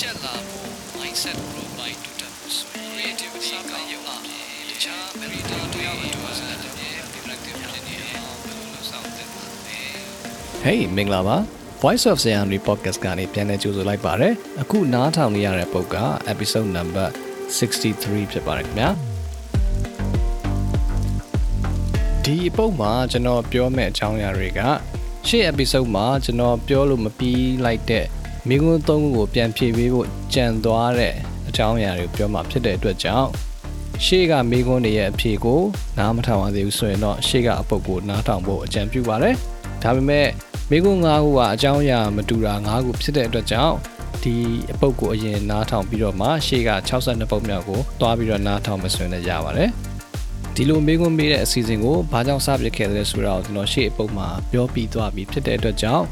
ကျက်လာဖို့ mindset provide တူတတ်ဖို့ဆိုရင် creativity ကရုံးအပြင်တခြား mental တွေအတွက်ဆက်တဲ့ productive ဖြစ်နေအောင်ဘယ်လိုလုပ်ဆောင်သင့်ပါလဲ Hey မင်္ဂလာပါ Voice of Sayangri podcast ကနေပြန်လည်ကြိုဆိုလိုက်ပါရစေ။အခုနားထောင်နေရတဲ့ပုတ်က episode number 63ဖြစ်ပါတယ်ခင်ဗျာ။ဒီအပုတ်မှာကျွန်တော်ပြောမယ့်အကြောင်းအရာတွေကရှေ့ episode မှာကျွန်တော်ပြောလို့မပြီးလိုက်တဲ့ မိကွန်းသုံးခုကိုပြန်ဖြည့်ပေးဖို့ကြံသွားတဲ့အကြောင်းအရာတွေကိုပြောမှာဖြစ်တဲ့အတွက်ကြောင့်ရှေ့ကမိကွန်းတွေရဲ့အဖြေကိုနားမထောင်ရသေးဘူးဆိုရင်တော့ရှေ့ကအပုတ်ကိုနားထောင်ဖို့အကြံပြုပါတယ်။ဒါပေမဲ့မိကွန်း၅ခုကအကြောင်းအရာမတူတာ၅ခုဖြစ်တဲ့အတွက်ကြောင့်ဒီအပုတ်ကိုအရင်နားထောင်ပြီးတော့မှရှေ့က62ပုတ်မြောက်ကိုတွားပြီးတော့နားထောင်မဆွေးနဲ့ရပါတယ်။ဒီလိုမေးခွန်းမေးတဲ့အစီအစဉ်ကိုဘာကြောင့်စပစ်ခဲ့လဲဆိုတာကိုကျွန်တော်ရှေ့အပုတ်မှာပြောပြီးသွားပြီးဖြစ်တဲ့အတွက်ကြောင့်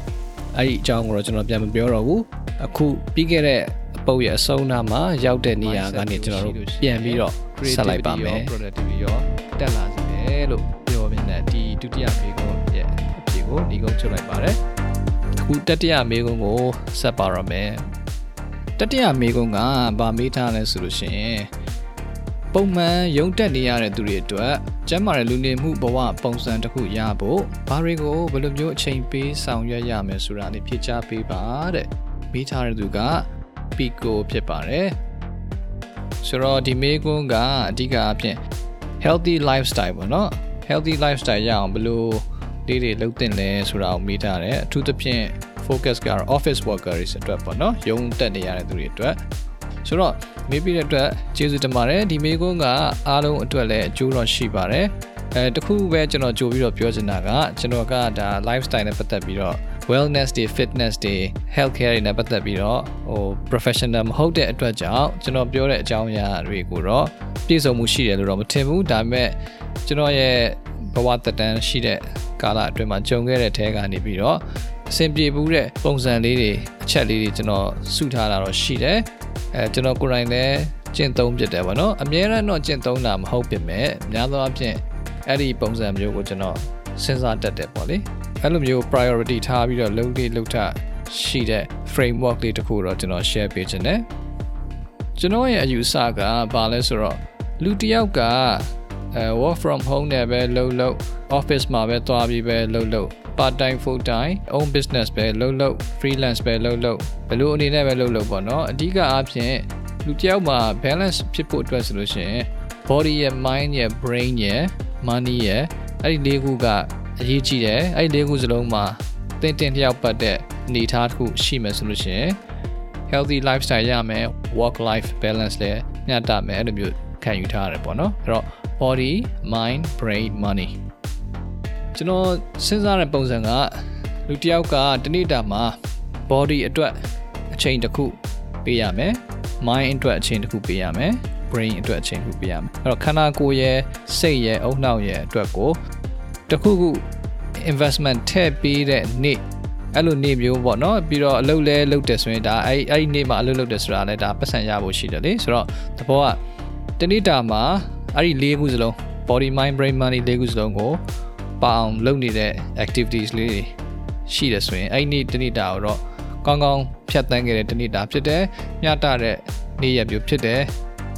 အဲ့ဒီအကြောင်းကိုတော့ကျွန်တော်ပြန်မပြောတော့ဘူးအခုပြီးခဲ့တဲ့အပုတ်ရဲ့အဆုံးအနားမှာရောက်တဲ့နေရာကနေကျွန်တော်တို့ပြန်ပြီးတော့ဆက်လိုက်ပါမယ် productivity ရောတက်လာစေတယ်လို့ပြောပြတဲ့ဒီဒုတိယမေးခွန်းရဲ့အဖြေကိုဒီကုန်းချုပ်လိုက်ပါတယ်အခုတတိယမေးခွန်းကိုဆက်ပါရမယ်တတိယမေးခွန်းကဗာမေးထားလဲဆိုလို့ရှိရင် ပုံမှန်ရုံတက်နေရတဲ့သူတွေအတွက်ကျန်းမာတဲ့လူနေမှုဘဝပုံစံတစ်ခုရဖို့ဘာတွေကိုဘယ်လိုမျိုးအချိန်ပေးဆောင်ရွက်ရမယ်ဆိုတာလေးဖြေချပေးပါတဲ့မိထားတဲ့သူကပီကိုဖြစ်ပါတယ်ဆိုတော့ဒီမေးခွန်းကအဓိကအဖြစ် healthy lifestyle ပေါ့နော် healthy lifestyle ရအောင်ဘယ်လိုလေးတွေလုပ်တင်လဲဆိုတာကိုမေးထားတယ်အထူးသဖြင့် focus ကတော့ office workers အတွက်ပေါ့နော်ရုံတက်နေရတဲ့သူတွေအတွက် ဆိုတော့မေးပြီးတဲ့အတွက်ကျေးဇူးတင်ပါတယ်ဒီမေးခွန်းကအားလုံးအတွက်လည်းအကျိုးတော့ရှိပါတယ်အဲတခုပဲကျွန်တော်ကြိုပြီးတော့ပြောချင်တာကကျွန်တော်ကဒါ lifestyle နဲ့ပတ်သက်ပြီးတော့ wellness တွေ fitness တွေ healthcare တွေနဲ့ပတ်သက်ပြီးတော့ဟို professional မဟုတ်တဲ့အတွက်ကြောင့်ကျွန်တော်ပြောတဲ့အကြောင်းအရာတွေကိုတော့ပြည့်စုံမှုရှိတယ်လို့တော့မထင်ဘူးဒါပေမဲ့ကျွန်တော်ရဲ့ဘဝတက်တန်းရှိတဲ့ကာလအတွင်းမှာကြုံခဲ့တဲ့ထဲကနေပြီးတော့ အဆင်ပြေဘူးတဲ့ပုံစံလေးတွေအချက်လေးတွေကျွန်တော်စုထားတာတော့ရှိတယ်အဲကျွန်တော်ကိုယ်တိုင်လည်းကျင့်သုံးဖြစ်တယ်ဗောနော်အများရန်တော့ကျင့်သုံးတာမဟုတ်ပြင်မဲ့များသောအားဖြင့်အဲ့ဒီပုံစံမျိုးကိုကျွန်တော်စဉ်းစားတတ်တယ်ပေါ့လေအဲ့လိုမျိုး priority ထားပြီးတော့လုံးလေးလုံးထရှိတဲ့ framework လေးတစ်ခုတော့ကျွန်တော် share ပေးခြင်းတယ်ကျွန်တော်ရဲ့အယူဆကဘာလဲဆိုတော့လူတစ်ယောက်ကအဲ work from home နဲ့ပဲလုပ်လုပ် office မှာပဲသွားပြီးပဲလုပ်လုပ် part time full time own business ပဲလုပ်လုပ် freelance ပဲလုပ်လုပ်ဘယ်လိုအနေနဲ့ပဲလုပ်လုပ်ပေါ့နော်အဓိကအားဖြင့်လူတစ်ယောက်မှာ balance ဖြစ်ဖို့အတွက်ဆိုလို့ရှိရင် body ရဲ့ mind ရဲ့ brain ရဲ့ money ရဲ့အဲ့ဒီလေးခုကအရေးကြီးတယ်အဲ့ဒီလေးခုစလုံးမှာတင်တင်လျောက်ပတ်တဲ့အနေအထားတစ်ခုရှိမယ်ဆိုလို့ရှိရင် healthy lifestyle ရမယ် work life balance လည်းမျှတမယ်အဲ့လိုမျိုးခံယူထားရတယ်ပေါ့နော်အဲ့တော့ body mind brain money ကျွန်တော်စဉ်းစားတဲ့ပုံစံကလူတစ်ယောက်ကတနေ့တာမှာ body အတွက်အချိန်တစ်ခုပေးရမယ် mind အတွက်အချိန်တစ်ခုပေးရမယ် brain အတွက်အချိန်တစ်ခုပေးရမယ်အဲ့တော့ခန္ဓာကိုယ်ရဲ့စိတ်ရဲ့အုံနောက်ရဲ့အတွက်ကိုတစ်ခုခု investment ထည့်ပေးတဲ့နေ့အဲ့လိုနေ့မျိုးပေါ့နော်ပြီးတော့အလုပ်လဲလုပ်တယ်ဆိုရင်ဒါအဲ့အဲ့ဒီနေ့မှာအလုပ်လုပ်တယ်ဆိုတာလဲဒါပတ်စံရဖို့ရှိတယ်လေဆိုတော့သဘောကတနေ့တာမှာအဲ့ဒီ၄ခုစလုံး body mind brain money ၄ခုစလုံးကို ပအောင်လုပ်နေတဲ့ activities လေးတွေရှိတယ်ဆိုရင်အဲ့ဒီနေ့တနေ့တာကိုတော့ကောင်းကောင်းဖြတ်သန်းခဲ့တဲ့တနေ့တာဖြစ်တယ်မျှတတဲ့နေ့ရက်မျိုးဖြစ်တယ်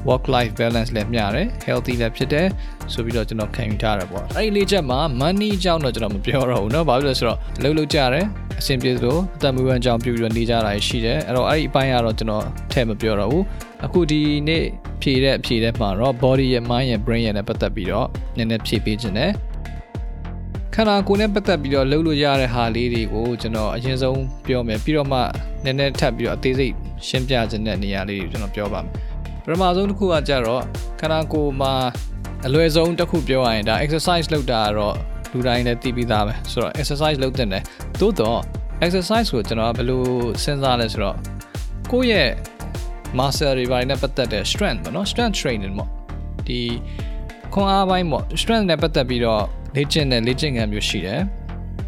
work life balance လည်းမျှတယ် healthy လည်းဖြစ်တယ်ဆိုပြီးတော့ကျွန်တော်ခံယူထားရပေါ့အဲ့ဒီလေးချက်မှာ money အကြောင်းတော့ကျွန်တော်မပြောတော့ဘူးเนาะဘာဖြစ်လဲဆိုတော့လှုပ်လှုပ်ကြတယ်အဆင်ပြေလို့အသက်မွေးဝမ်းကြောင်းပြုပြီးတော့နေကြတာရှိတယ်အဲ့တော့အဲ့ဒီအပိုင်းကတော့ကျွန်တော်ထည့်မပြောတော့ဘူးအခုဒီနေ့ဖြည့်တဲ့အဖြည့်တဲ့မှာတော့ body ရဲ့ mind ရဲ့ brain ရဲ့နဲ့ပတ်သက်ပြီးတော့နည်းနည်းဖြည့်ပေးခြင်းတယ် ခန္ဓာကိုယ်နဲ့ပတ်သက်ပြီးတော့လှုပ်လို့ရတဲ့ဟာလေးတွေကိုကျွန်တော်အရင်ဆုံးပြောမယ်ပြီးတော့မှနည်းနည်းထပ်ပြီးတော့အသေးစိတ်ရှင်းပြခြင်းတဲ့နေရာလေးတွေကျွန်တော်ပြောပါမယ်ပထမဆုံးတစ်ခုကကြတော့ခန္ဓာကိုယ်မှာအလွယ်ဆုံးတစ်ခုပြောရရင်ဒါ exercise လုပ်တာကတော့လူတိုင်းလည်းသိပြီးသားပဲဆိုတော့ exercise လုပ်တဲ့တယ်သို့တော့ exercise ကိုကျွန်တော်ကဘယ်လိုစဉ်းစားလဲဆိုတော့ကိုယ့်ရဲ့ muscle တွေပိုင်းနဲ့ပတ်သက်တဲ့ strength ပေါ့နော် strength training ပေါ့ဒီခွန်အားပိုင်းပေါ့ strength နဲ့ပတ်သက်ပြီးတော့ လေ့ကျင့်တဲ့လေ့ကျင့်ခန်းမျိုးရှိတယ်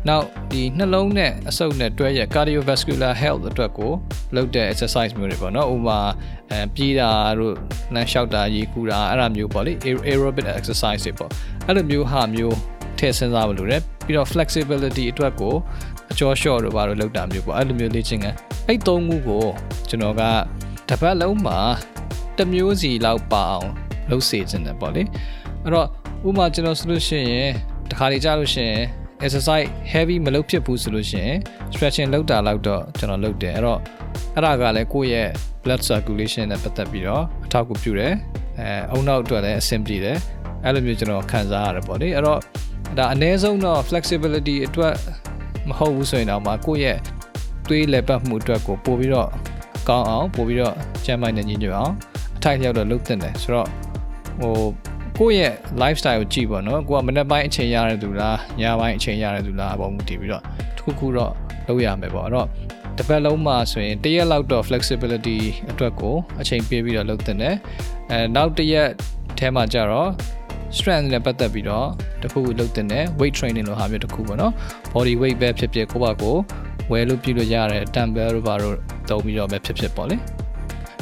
နောက်ဒီနှလုံးနဲ့အဆုပ်နဲ့တွဲရ cardiovascular health အတွက်ကိုလုပ်တဲ့ exercise မျိုးတွေပေါ့နော်ဥပမာအဲပြေးတာတို့လမ်းလျှောက်တာရေကူတာအဲ့ဒါမျိုးပေါ့လေ aerobic exercise တွေပေါ့အဲ့လိုမျိုးဟာမျိုးထည့်စဉ်းစားမလို့ရတယ်ပြီးတော့ flexibility အတွက်ကိုအကျော်လျှော့တို့ဘာလို့လုပ်တာမျိုးပေါ့အဲ့လိုမျိုးလေ့ကျင့်ခန်းအဲ့သုံးခုကိုကျွန်တော်ကတစ်ပတ်လုံးမှာတစ်မျိုးစီလောက်ပါအောင်လုပ်စေချင်တယ်ပေါ့လေအဲ့တော့ဥပမာကျွန်တော်ဆိုလို့ရှိရင် တစ်ခါလေကြာလို့ရှိရင် exercise heavy မလုပ်ဖြစ်ဘူးဆိုလို့ရှိရင် stretching လုပ်တာလောက်တော့ကျွန်တော်လုပ်တယ်အဲ့တော့အဲ့ဒါကလည်းကိုယ့်ရဲ့ blood circulation နဲ့ပတ်သက်ပြီးတော့အထောက်အကူပြုတယ်အဲအုံနောက်အတွက်လည်းအဆင်ပြေတယ်အဲ့လိုမျိုးကျွန်တော်ခံစားရတယ်ပေါ့လေအဲ့တော့ဒါအနည်းဆုံးတော့ flexibility အတွက်မဟုတ်ဘူးဆိုရင်တော့မှကိုယ့်ရဲ့သွေးလက်ပတ်မှုအတွက်ကိုပို့ပြီးတော့ကောင်းအောင်ပို့ပြီးတော့ကျန်းမာနေညီညွတ်အောင်အထိုက်လျောက်တော့လုပ်သင့်တယ်ဆိုတော့ဟို ကိုယ့်ရဲ့ lifestyle ကိုကြည့်ပေါ့နော်ကိုကမနေ့ပိုင်းအချိန်ရတဲ့သူလားညပိုင်းအချိန်ရတဲ့သူလားအပေါ်မူတည်ပြီးတော့တစ်ခုခုတော့လုပ်ရမယ်ပေါ့အဲ့တော့တစ်ပတ်လုံးမှာဆိုရင်တစ်ရက်လောက်တော့ flexibility အတွက်ကိုအချိန်ပေးပြီးတော့လုပ်သင့်တယ်အဲနောက်တစ်ရက်အဲမှာကြတော့ strength နဲ့ပတ်သက်ပြီးတော့တစ်ခုခုလုပ်တင်တယ် weight training လိုဟာမျိုးတစ်ခုပေါ့နော် body weight ပဲဖြစ်ဖြစ်ကိုယ့်ဘာကိုဝယ်လို့ပြုလို့ရတယ် dumbbell တို့ဘာတို့သုံးပြီးတော့ပဲဖြစ်ဖြစ်ပေါ့လေ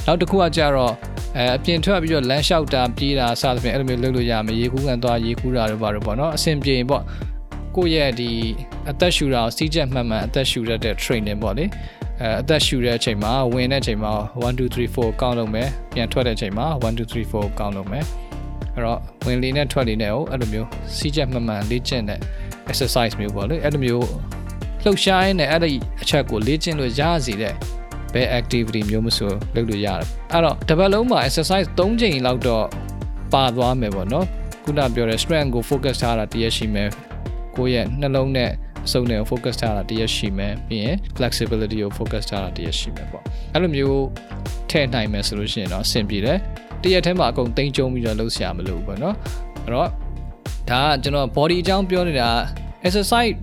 နောက်တစ်ခုကကြတော့အဲအပြင်ထွက်ပြီးတော့လမ်းလျှောက်တာပြေးတာစသဖြင့်အဲ့လိုမျိုးလုပ်လို့ရမယ်ရေကူးကန်သွားရေကူးတာတို့ဘာတို့ပေါ့နော်အဆင်ပြေပေါ့ကိုယ့်ရဲ့ဒီအသက်ရှူတာကိုစီးချက်မှန်မှန်အသက်ရှူရတဲ့ training ပေါ့လေအဲအသက်ရှူတဲ့အချိန်မှာဝင်တဲ့အချိန်မှာ1 2 3 4ကောင်းလုပ်မယ်ပြန်ထွက်တဲ့အချိန်မှာ1 2 3 4ကောင်းလုပ်မယ်အဲ့တော့ဝင်လေနဲ့ထွက်လေနဲ့ကိုအဲ့လိုမျိုးစီးချက်မှန်မှန်လေ့ကျင့်တဲ့ exercise မျိုးပေါ့လေအဲ့လိုမျိုးလှုပ်ရှားရင်းနဲ့အဲ့ဒီအချက်ကိုလေ့ကျင့်လို့ရစီတဲ့ ဘယ် activity မျိုးမဆိုလုပ်လို့ရတယ်အဲ့တော့တစ်ပတ်လုံးမှာ exercise 3ချိန်လောက်တော့ပါသွားမယ်ပေါ့နော်ခုနပြောတဲ့ strength ကို focus ထားတာတရရှိမယ်ကိုယ့်ရဲ့နှလုံးနဲ့အစုံနဲ့ focus ထားတာတရရှိမယ်ပြီးရင် flexibility ကို focus ထားတာတရရှိမယ်ပေါ့အဲ့လိုမျိုးထည့်နိုင်မယ်ဆိုလို့ရှိရင်တော့အဆင်ပြေတယ်တရက်ထဲမှာအကုန်သိမ့်ကျုံပြီးတော့လုပ်ဆရာမလို့ပေါ့နော်အဲ့တော့ဒါကကျွန်တော် body အကြောင်းပြောနေတာ exercise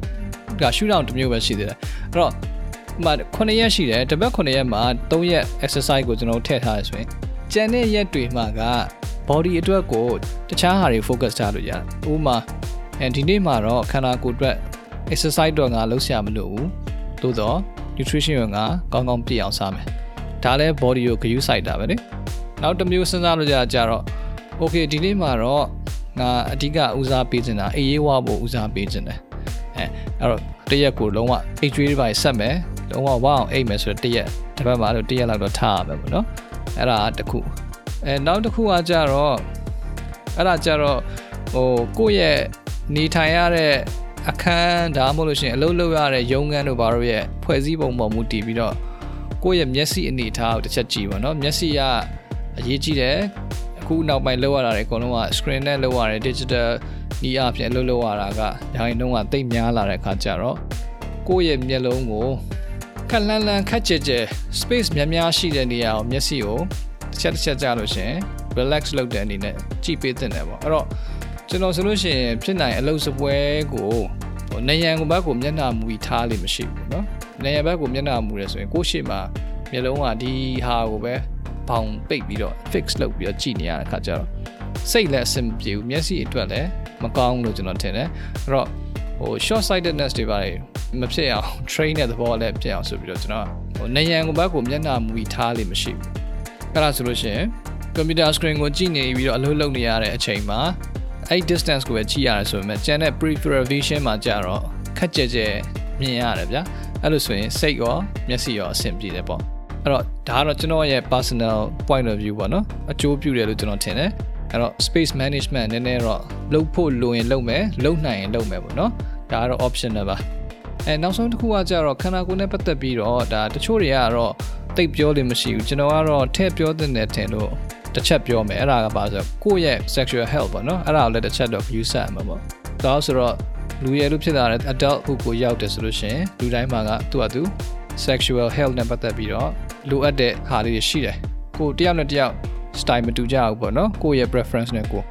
က shoot down တစ်မျိုးပဲရှိသေးတယ်အဲ့တော့ဥ မာ9ရက်ရှိတယ်တစ်ပတ်9ရက်မှာ3ရက် exercise ကိုကျွန်တော်ထည့်ထားရဆိုရင်ကျန်တဲ့ရက်တွေမှာက body အတွက်ကိုတခြားဟာတွေ focus ထားလို့ရတယ်ဥပမာအဲဒီနေ့မှာတော့ခန္ဓာကိုယ်အတွက် exercise တော့ငါလုပ်ဆရာမလို့ဘူးသို့တော့ nutrition ကိုငါကောင်းကောင်းပြည့်အောင်စားမယ်ဒါလည်း body ကိုဂရုစိုက်တာပဲလေနောက်တစ်မျိုးစဉ်းစားလို့ကြကြတော့ okay ဒီနေ့မှာတော့ငါအဓိကဦးစားပေးနေတာအေးရေးဝဖို့ဦးစားပေးနေတယ်အဲအဲ့တော့တရက်ကိုလုံးဝအိတ်ကျွေးတွေပါဆက်မယ် လုံးဝဝအောင်အိတ်မယ်ဆိုတော့တရက်တစ်ပတ်မှာတော့တရက်လောက်တော့ထားရမယ်ပေါ့နော်အဲ့ဒါတစ်ခုအဲနောက်တစ်ခုကကြတော့အဲ့ဒါကြတော့ဟိုကိုယ့်ရဲ့နေထိုင်ရတဲ့အခန်းဒါမှမဟုတ်လို့ရှိရင်အလုပ်လုပ်ရတဲ့ရုံးခန်းတို့ဘာလို့ရဲ့ဖွဲ့စည်းပုံပေါ်မူတည်ပြီးတော့ကိုယ့်ရဲ့မျက်စိအနေထားကိုတစ်ချက်ကြည့်ပါနော်မျက်စိကအရေးကြီးတယ်အခုနောက်ပိုင်းလောက်ရတာတွေအကုန်လုံးက screen နဲ့လောက်ရတယ် digital ဤအပြင်လှုပ်လှုပ်ရတာကဒါရင်တော့ကတိတ်များလာတဲ့အခါကျတော့ကိုယ့်ရဲ့မျက်လုံးကို ခက်လန်းလန်းခက်ကြဲကြဲ space များများရှိတဲ့နေရာကိုမျက်စိကိုတစ်ချက်တစ်ချက်ကြားလို့ရှင် relax လုပ်တဲ့အနေနဲ့ကြည့်ပေးတဲ့တယ်ပေါ့အဲ့တော့ကျွန်တော်ဆိုလို့ရှိရင်ဖြစ်နိုင်အလုပ်စပွဲကိုဟိုနေရန်ကဘက်ကိုမျက်နှာမူပြီးထားလိမ့်မရှိဘူးเนาะနေရန်ဘက်ကိုမျက်နှာမူရဲဆိုရင်ကိုယ့်ရှေ့မှာမျက်လုံးကဒီဟာကိုပဲပေါင်ပိတ်ပြီးတော့ fix လုပ်ပြီးတော့ကြည့်နေရတဲ့အခါကျတော့စိတ်လည်းအဆင်မပြေဘူးမျက်စိအတွက်လည်းမကောင်းလို့ကျွန်တော်ထင်တယ်အဲ့တော့ ဟို short sightedness တွေပါတယ်မဖြစ်အောင် train တဲ့သဘောလည်းဖြစ်အောင်ဆိုပြီးတော့ကျွန်တော်ဟိုနေရန်ကိုဘက်ကိုမျက်နှာမူပြီးထားလိမ့်မရှိဘူးအဲ့ဒါဆိုလို့ရှိရင် computer screen ကိုကြည့်နေပြီးတော့အလုပ်လုပ်နေရတဲ့အချိန်မှာအဲ့ distance ကိုပဲကြည့်ရတယ်ဆိုပေမဲ့ကျန်တဲ့ peripheral vision မှာကြတော့ခက်ကြဲကြဲမြင်ရတယ်ဗျာအဲ့လိုဆိုရင်စိတ်ရောမျက်စိရောအဆင်ပြေတယ်ပေါ့အဲ့တော့ဒါကတော့ကျွန်တော်ရဲ့ personal point of view ပေါ့နော်အကျိုးပြုတယ်လို့ကျွန်တော်ထင်တယ် အဲ့တော့ space management နည်းနည်းတော့လုပ်ဖို့လိုရင်လုပ်မယ်လုပ်နိုင်ရင်လုပ်မယ်ပေါ့နော်ဒါကတော့ optional ပါအဲနောက်ဆုံးတစ်ခုကကြတော့ခန္ဓာကိုယ်နဲ့ပတ်သက်ပြီးတော့ဒါတချို့တွေကတော့တိတ်ပြောလို့မရှိဘူးကျွန်တော်ကတော့ထည့်ပြောတဲ့တယ်ထင်လို့တစ်ချက်ပြောမယ်အဲ့ဒါကပါဆိုကိုယ့်ရဲ့ sexual health ပေါ့နော်အဲ့ဒါကိုလည်းတစ်ချက်တော့ view ဆက်ရမှာပေါ့ဒါဆိုတော့လူရည်လို့ဖြစ်လာတဲ့ adult ဟုကိုရောက်တယ်ဆိုလို့ရှိရင်လူတိုင်းမှာကသူ့အတူ sexual health နဲ့ပတ်သက်ပြီးတော့လိုအပ်တဲ့ဟာလေးတွေရှိတယ်ကိုတယောက်နဲ့တယောက် style မတူကြဘူးပေါ့နော်ကိုယ့်ရဲ့ preference နဲ့ကို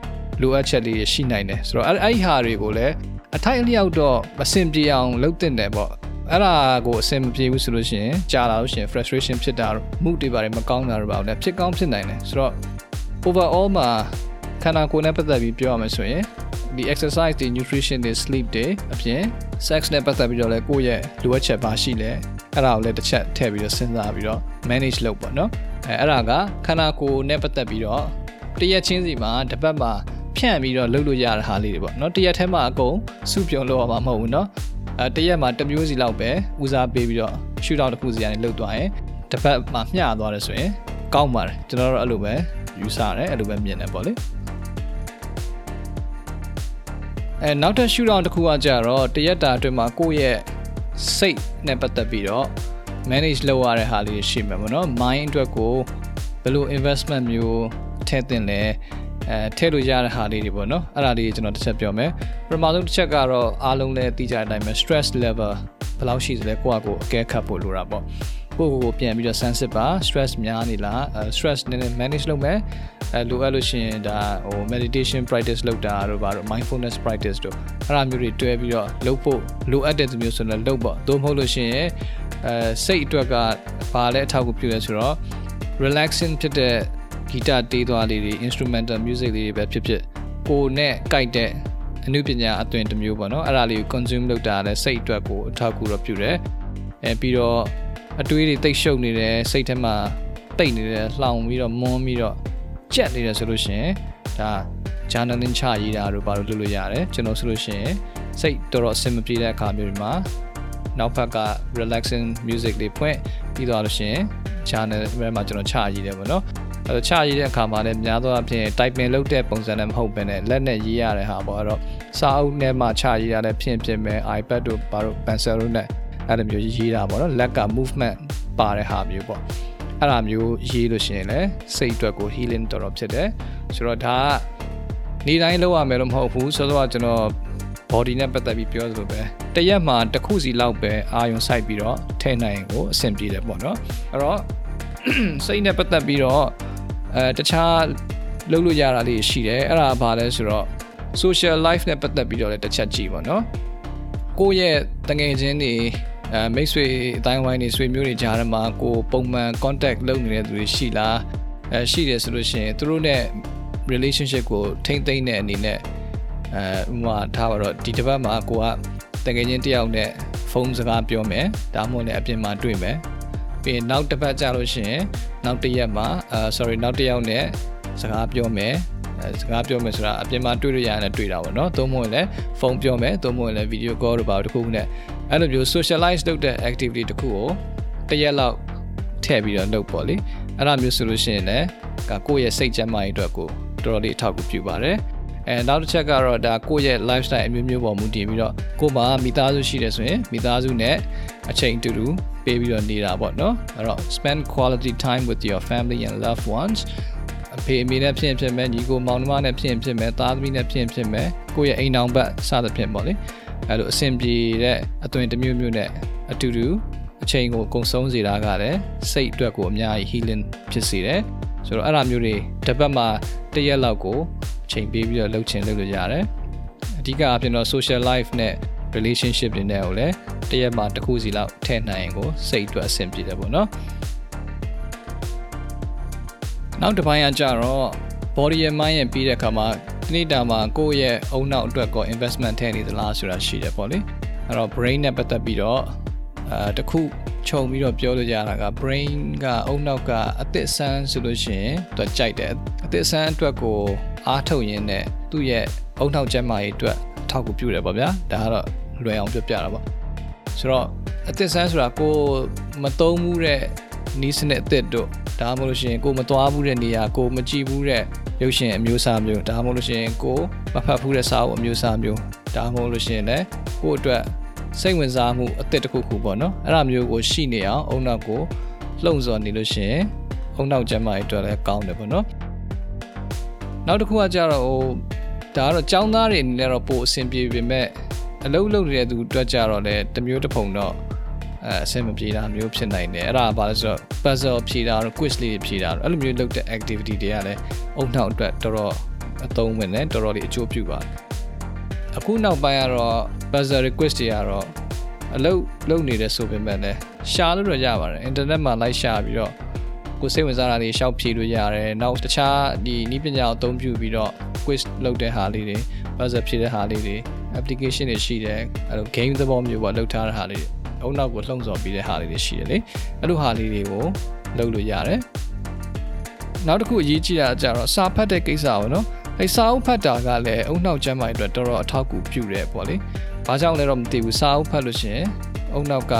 လိုအပ်ချက်လေးရှိနိုင်တယ်ဆိုတော့အဲ့အဲ့ဒီဟာတွေကိုလည်းအထိုက်အလျောက်တော့မစင်ပြေအောင်လုပ်တင်တယ်ပေါ့အဲ့ဒါကိုအဆင်မပြေဘူးဆိုလို့ရှိရင်ကြာလာလို့ရှိရင် frustration ဖြစ်တာတော့မှုတွေပါတယ်မကောင်းတာတော့ပါဘူးလည်းဖြစ်ကောင်းဖြစ်နိုင်တယ်ဆိုတော့ overall မှာခန္ဓာကိုယ်နဲ့ပတ်သက်ပြီးပြောရမယ်ဆိုရင်ဒီ exercise တွေ nutrition တွေ sleep တွေအပြင် sex နဲ့ပတ်သက်ပြီးတော့လည်းကိုယ့်ရဲ့လိုအပ်ချက်ပါရှိလဲအဲ့ဒါကိုလည်းတစ်ချက်ထည့်ပြီးတော့စဉ်းစားပြီးတော့ manage လုပ်ပါနော် အဲအဲ့ဒါကခန္ဓာကိုယ်နဲ့ပတ်သက်ပြီးတော့တရက်ချင်းစီမှာတစ်ပတ်မှာဖြန့်ပြီးတော့လုပ်လို့ရတဲ့ဟာလေးတွေပေါ့နော်တရက်ထဲမှာအကုန်စုပြုံလို့ရမှာမဟုတ်ဘူးနော်အဲတရက်မှာတစ်မျိုးစီလောက်ပဲဦးစားပေးပြီးတော့ shoot out တစ်ခုစီကနေလုပ်သွားရင်တစ်ပတ်မှာမျှသွားတယ်ဆိုရင်ကောင်းပါတယ်ကျွန်တော်တို့အဲ့လိုပဲယူဆရတယ်အဲ့လိုပဲမြင်တယ်ပေါ့လေအဲနောက်ထပ် shoot down တစ်ခုကကြတော့တရက်တာအတွင်းမှာကိုယ့်ရဲ့စိတ်နဲ့ပတ်သက်ပြီးတော့ manage လုပ်ရတဲ့ဟာလေးရှိမှာပေါ့နော် mind အတွက်ကိုဘယ်လို investment မျိုးထည့်သင့်လဲအဲထည့်လို့ရတဲ့ဟာလေးတွေပေါ့နော်အဲ့ဒါလေးကျွန်တော်တစ်ချက်ပြောမယ်ပထမဆုံးတစ်ချက်ကတော့အားလုံးလည်းသိကြတဲ့အတိုင်းပဲ stress level ဘယ်လောက်ရှိသလဲကိုယ့်အကိုအကဲခတ်ဖို့လိုတာပေါ့ ကိုယ့်ကိုယ်ကိုပြန်ပြီးတော့ sensitive ပါ stress များနေလားအဲ stress နည်းနည်း manage လုပ်မယ်အဲလိုအပ်လို့ရှိရင်ဒါဟို meditation practice လုပ်တာတို့ဘာတို့ mindfulness practice တို့အဲ့ဒါမျိုးတွေတွဲပြီးတော့လုပ်ဖို့လိုအပ်တဲ့သူမျိုးဆိုတော့လုပ်ပေါ့သို့မဟုတ်လို့ရှိရင်အဲစိတ်အတွက်ကဘာလဲအထောက်အကူပြုလဲဆိုတော့ relaxing ဖြစ်တဲ့ဂီတတေးသွားလေးတွေ instrumental music လေးတွေပဲဖြစ်ဖြစ်ကိုယ်နဲ့ကြိုက်တဲ့အနုပညာအသွင်တစ်မျိုးပေါ့နော်အဲ့ဒါလေးကို consume လုပ်တာလည်းစိတ်အတွက်ကိုအထောက်အကူတော့ပြုတယ်အဲပြီးတော့ အတွေးတွေတိတ်ရှုပ်နေတယ်စိတ်ထဲမှာတိတ်နေတယ်လှောင်ပြီးတော့မွန်းပြီးတော့ကြက်နေတယ်ဆိုလို့ရှိရင်ဒါ journaling ချရေးတာတို့ဘာလို့လုပ်လို့ရတယ်ကျွန်တော်ဆိုလို့ရှိရင်စိတ်တော်တော်အဆင်မပြေတဲ့အခါမျိုးတွေမှာနောက်ဘက်က relaxing music တွေဖွင့်ပြီးတော့လို့ရှိရင် channel ထဲမှာကျွန်တော်ချရေးတယ်ပေါ့နော်အဲတော့ချရေးတဲ့အခါမှာလည်းများသောအားဖြင့် typing လုပ်တဲ့ပုံစံနဲ့မဟုတ်ဘဲနဲ့လက်နဲ့ရေးရတဲ့ဟာပေါ့အဲ့တော့စာအုပ်နဲ့မှချရေးရတဲ့ဖြင့်ဖြစ်မဲ့ iPad တို့ဘာလို့ pencil တို့နဲ့ အဲ့လိုမျိုးရေးတာပေါ့နော်လက်က movement ပါတဲ့ဟာမျိုးပေါ့အဲ့ဒါမျိုးရေးလို့ရှိရင်လည်းစိတ်အတွက်ကို healing တော်တော်ဖြစ်တယ်ဆိုတော့ဒါကနေ့တိုင်းလုပ်ရမယ်လို့မဟုတ်ဘူးဆိုတော့ကျွန်တော် body နဲ့ပတ်သက်ပြီးပြောသလိုပဲတရက်မှာတစ်ခုစီလောက်ပဲအာယုံစိုက်ပြီးတော့ထဲနိုင်ရင်ကိုအဆင်ပြေတယ်ပေါ့နော်အဲ့တော့စိတ်နဲ့ပတ်သက်ပြီးတော့အဲတခြားလုပ်လို့ရတာလေးရှိတယ်အဲ့ဒါဘာလဲဆိုတော့ social life နဲ့ပတ်သက်ပြီးတော့လည်းတစ်ချက်ကြည့်ပါနော်ကိုယ့်ရဲ့တငယ်ချင်းတွေ အဲမိတ်ဆွေအတိုင်းဝိုင်းတွေဆွေမျိုးတွေကြားထဲမှာကိုပုံမှန် contact လုပ်နေတဲ့သူတွေရှိလားအဲရှိတယ်ဆိုလို့ရှိရင်သူတို့နဲ့ relationship ကိုထိမ့်သိမ့်တဲ့အနေနဲ့အဲဥပမာထားပါတော့ဒီတစ်ပတ်မှာကိုကတကယ်ချင်းတယောက်နဲ့ဖုန်းစကားပြောမယ်ဒါမှမဟုတ်လည်းအပြင်မှာတွေ့မယ်ပြီးရင်နောက်တစ်ပတ်ကြာလို့ရှိရင်နောက်တစ်ရက်မှာအဲ sorry နောက်တစ်ယောက်နဲ့စကားပြောမယ်အဲစကားပြောမယ်ဆိုတာအပြင်မှာတွေ့လို့ရရင်လည်းတွေ့တာပေါ့နော်သုံးမဟုတ်လည်းဖုန်းပြောမယ်သုံးမဟုတ်လည်း video call တို့ပါတခုခုနဲ့ အဲ့လိုမျိုး socialize လုပ်တဲ့ activity တခုကိုတစ်ရက်လောက်ထည့်ပြီးတော့လုပ်ပေါ့လေအဲ့လိုမျိုးဆိုလို့ရှိရင်လည်းကိုယ့်ရဲ့စိတ်ကျန်းမာရေးအတွက်ကိုတော်တော်လေးအထောက်အကူပြုပါတယ်အဲနောက်တစ်ချက်ကတော့ဒါကိုယ့်ရဲ့ lifestyle အမျိုးမျိုးပေါ်မူတည်ပြီးတော့ကိုယ်မှာမိသားစုရှိတယ်ဆိုရင်မိသားစုနဲ့အချိန်တူတူပေးပြီးတော့နေတာပေါ့နော်အဲ့တော့ spend quality time with your family and loved ones အဖေအမေနဲ့ဖြစ်ရင်ဖြစ်မယ်ညီကိုမောင်နှမနဲ့ဖြစ်ရင်ဖြစ်မယ်သားသမီးနဲ့ဖြစ်ရင်ဖြစ်မယ်ကိုယ့်ရဲ့အိမ်အောင်ဘက်စသဖြင့်ပေါ့လေ အဲ့လိုအဆင်ပြေတဲ့အသွင်တစ်မျိုးမျိုးနဲ့အတူတူအချိန်ကိုကုံဆုံးစေတာကလည်းစိတ်အတွက်ကိုအများကြီး healing ဖြစ်စေတယ်ဆိုတော့အဲ့ဒါမျိုးတွေတစ်ပတ်မှာတစ်ရက်လောက်ကိုအချိန်ပေးပြီးတော့လှုပ်ချင်လုပ်လို့ရတယ်အဓိကအပြင်တော့ social life နဲ့ relationship တွေနဲ့ကိုလည်းတစ်ရက်မှာတစ်ခုစီလောက်ထည့်နိုင်ရင်ကိုစိတ်အတွက်အဆင်ပြေတယ်ပေါ့နော်နောက်တစ်ပိုင်းကကြတော့ body and mind ရဲ့ပြီးတဲ့အခါမှာ ဒီနေ့တာမှာကိုယ့်ရဲ့အုံနောက်အတွက်ကော investment ထည့်နေသလားဆိုတာရှိတယ်ပေါ့လေအဲ့တော့ brain နဲ့ပတ်သက်ပြီးတော့အဲတခုခြုံပြီးတော့ပြောလို့ရတာက brain ကအုံနောက်ကအသစ်ဆန်းဆိုလို့ရှိရင်သူကြိုက်တယ်အသစ်ဆန်းအတွက်ကိုအားထုတ်ရင်းနဲ့သူ့ရဲ့အုံနောက်ကျန်းမာရေးအတွက်ထောက်ကူပြုတယ်ပေါ့ဗျာဒါကတော့လွယ်အောင်ပြောပြတာပေါ့ဆိုတော့အသစ်ဆန်းဆိုတာကိုမသုံးမှုတဲ့ နီးစနစ်အသစ်တို့ဒါမှမဟုတ်လို့ရှိရင်ကိုမသွားဘူးတဲ့နေရာကိုမကြည့်ဘူးတဲ့ရုပ်ရှင်အမျိုးအစားမျိုးဒါမှမဟုတ်လို့ရှိရင်ကိုမဖတ်ဘူးတဲ့စာအုပ်အမျိုးအစားမျိုးဒါမှမဟုတ်လို့ရှိရင်လည်းကိုအတွက်စိတ်ဝင်စားမှုအသစ်တစ်ခုခုပေါ့နော်အဲ့ဒါမျိုးကိုရှိနေအောင်အုံနောက်ကိုလှုံ့ဆော်နေလို့ရှိရင်အုံနောက်ကျန်းမာရေးအတွက်လည်းကောင်းတယ်ပေါ့နော်နောက်တစ်ခုကကြတော့ဟိုဒါကတော့ចောင်းသားတွေအနေနဲ့တော့ပိုအဆင်ပြေပေမဲ့အလုပ်လုပ်နေတဲ့သူအတွက်ကြတော့လည်းတစ်မျိုးတစ်ပုံတော့ အဲအဆင်မပြေတာမျိုးဖြစ်နိုင်တယ်အဲ့ဒါဘာလဲဆိုတော့ puzzle ဖြေတာတို့ quiz လေးတွေဖြေတာတို့အဲ့လိုမျိုးလုပ်တဲ့ activity တွေကလည်းအုံနောက်အတွက်တော်တော်အသုံးဝင်တယ်တော်တော်လေးအကျိုးပြုပါတယ်အခုနောက်ပိုင်းကတော့ puzzle request တွေကတော့အလုပ်လုပ်နေတယ်ဆိုပေမဲ့လည်းရှာလို့တော့ရပါတယ် internet မှာလိုက်ရှာပြီးတော့ကိုယ်စိတ်ဝင်စားတာတွေရှောက်ဖြေလို့ရတယ်နောက်တခြားဒီနည်းပညာကိုအသုံးပြုပြီးတော့ quiz လုပ်တဲ့ဟာလေးတွေ puzzle ဖြေတဲ့ဟာလေးတွေ application တွေရှိတယ်အဲ့လို game သဘောမျိုးပေါ့လုပ်ထားတဲ့ဟာလေးတွေ အုံနောက်ကိုလှုံ့ဆော်ပြီးတဲ့ဟာလေးတွေရှိတယ်လေအဲ့လိုဟာလေးတွေကိုလုပ်လို့ရတယ်နောက်တစ်ခုအရေးကြီးတာကြတော့စာဖတ်တဲ့ကိစ္စပေါ့နော်အဲစာအုပ်ဖတ်တာကလည်းအုံနောက်ကျမ်းမာရေးအတွက်တော်တော်အထောက်အကူပြုတယ်ပေါ့လေဘာကြောင့်လဲတော့မသိဘူးစာအုပ်ဖတ်လို့ရှိရင်အုံနောက်က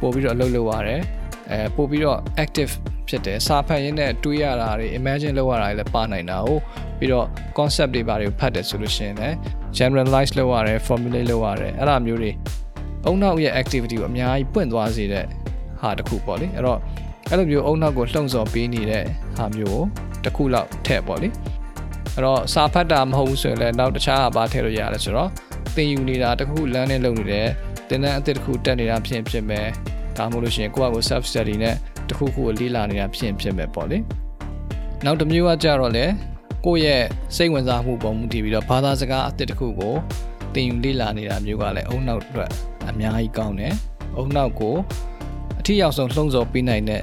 ပို့ပြီးတော့အလုပ်လုပ်ရတယ်အဲပို့ပြီးတော့ active ဖြစ်တယ်စာဖတ်ရင်းနဲ့တွေးရတာတွေ imagine လုပ်ရတာတွေလည်းပါနိုင်တာဟုတ်ပြီးတော့ concept တွေဘာတွေကိုဖတ်တယ်ဆိုလို့ရှိရင်လည်း generalize လုပ်ရတယ် formulate လုပ်ရတယ်အဲ့ဒါမျိုးတွေ အုံနောက်ရဲ့ activity ကိုအများကြီးပွင့်သွားစေတဲ့ဟာတစ်ခုပေါ့လေအဲ့တော့အဲ့လိုမျိုးအုံနောက်ကိုလှုံ့ဆော်ပေးနေတဲ့ဟာမျိုးကိုတစ်ခုလောက်ထည့်ပေါ့လေအဲ့တော့စာဖတ်တာမဟုတ်ဘူးဆိုရင်လည်းနောက်တခြားဟာဘာထည့်လို့ရတယ်ဆိုတော့သင်ယူနေတာတစ်ခုလမ်းနဲ့လုပ်နေတယ်သင်တန်းအသစ်တစ်ခုတက်နေတာဖြစ်ဖြစ်မယ်ဒါမှမဟုတ်လို့ရှိရင်ကိုယ့်အကို self study နဲ့တစ်ခုခုကိုလေ့လာနေတာဖြစ်ဖြစ်မယ်ပေါ့လေနောက်တစ်မျိုးကကြတော့လေကိုယ့်ရဲ့စိတ်ဝင်စားမှုပုံမူတည်ပြီးတော့ဘာသာစကားအသစ်တစ်ခုကိုသင်ယူလေ့လာနေတာမျိုးကလည်းအုံနောက်အတွက် အများကြီးကောင်းတယ်အုံနောက်ကိုအထီးရောက်ဆုံးလှုံ့ဆော်ပေးနိုင်တဲ့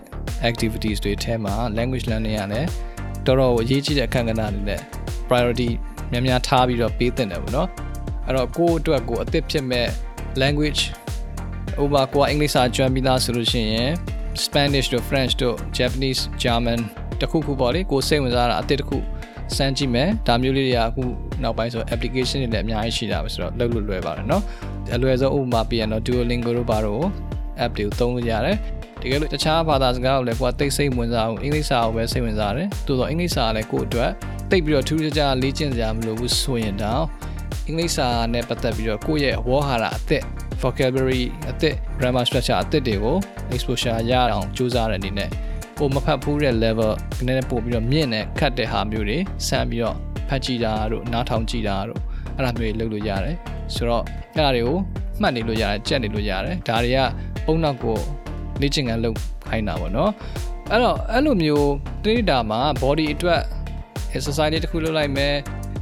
activities တွေထဲမှာ language learning ရလည်းတော်တော်အရေးကြီးတဲ့အခန်းကဏ္ဍအနေနဲ့ priority များများထားပြီးတော့ပေးသင့်တယ်ပေါ့နော်အဲ့တော့ကိုယ့်အတွက်ကိုအသစ်ဖြစ်မဲ့ language ဥပမာကိုကအင်္ဂလိပ်စာကျွမ်းပြီးသားဆိုလို့ရှိရင် Spanish တို့ French တို့ Japanese German တခုခုပေါ့လေကိုစိတ်ဝင်စားတာအသစ်တစ်ခု စမ်းကြည့်မယ်ဒါမျိုးလေးတွေကအခုနောက်ပိုင်းဆို application တွေလည်းအများကြီးရှိတာပဲဆိုတော့လုပ်လို့လွယ်ပါတယ်เนาะအလွယ်ဆုံးဥပမာပြရတော့ Duolingo တို့ဘာတို့ app တွေကိုသုံးလို့ရတယ်တကယ်လို့တခြားဘာသာစကားကိုလည်းကိုကသိစိတ်ဝင်စားအောင်အင်္ဂလိပ်စာကိုပဲစိတ်ဝင်စားတယ်တိုးတော့အင်္ဂလိပ်စာကလည်းကို့အတွက်သိပြီးတော့ထူးခြားခြားလေ့ကျင့်စရာမလိုဘူးဆိုရင်တော့အင်္ဂလိပ်စာနဲ့ပတ်သက်ပြီးတော့ကိုယ့်ရဲ့ဝေါ်ဟာရအသစ် vocabulary အသစ် grammar structure အသစ်တွေကို exposure ရအောင်ကြိုးစားတဲ့အနေနဲ့ ကိုမဖတ်ဘူးတဲ့ level နည်းနည်းပို့ပြီးတော့မြင့်တဲ့ခတ်တဲ့ဟာမျိုးတွေစမ်းပြီးတော့ဖတ်ကြည့်တာတို့နားထောင်ကြည့်တာတို့အဲ့ဒါမျိုးတွေလုပ်လို့ရတယ်ဆိုတော့အဲ့ဒါတွေကိုမှတ်နေလို့ရတယ်ကြက်နေလို့ရတယ်ဒါတွေကအုံနောက်ကိုလေ့ကျင့်ခန်းလုပ်ခိုင်းတာပေါ့နော်အဲ့တော့အဲ့လိုမျိုးတိတာမှာ body အတွက် exercise လေးတစ်ခုလုပ်လိုက်မယ်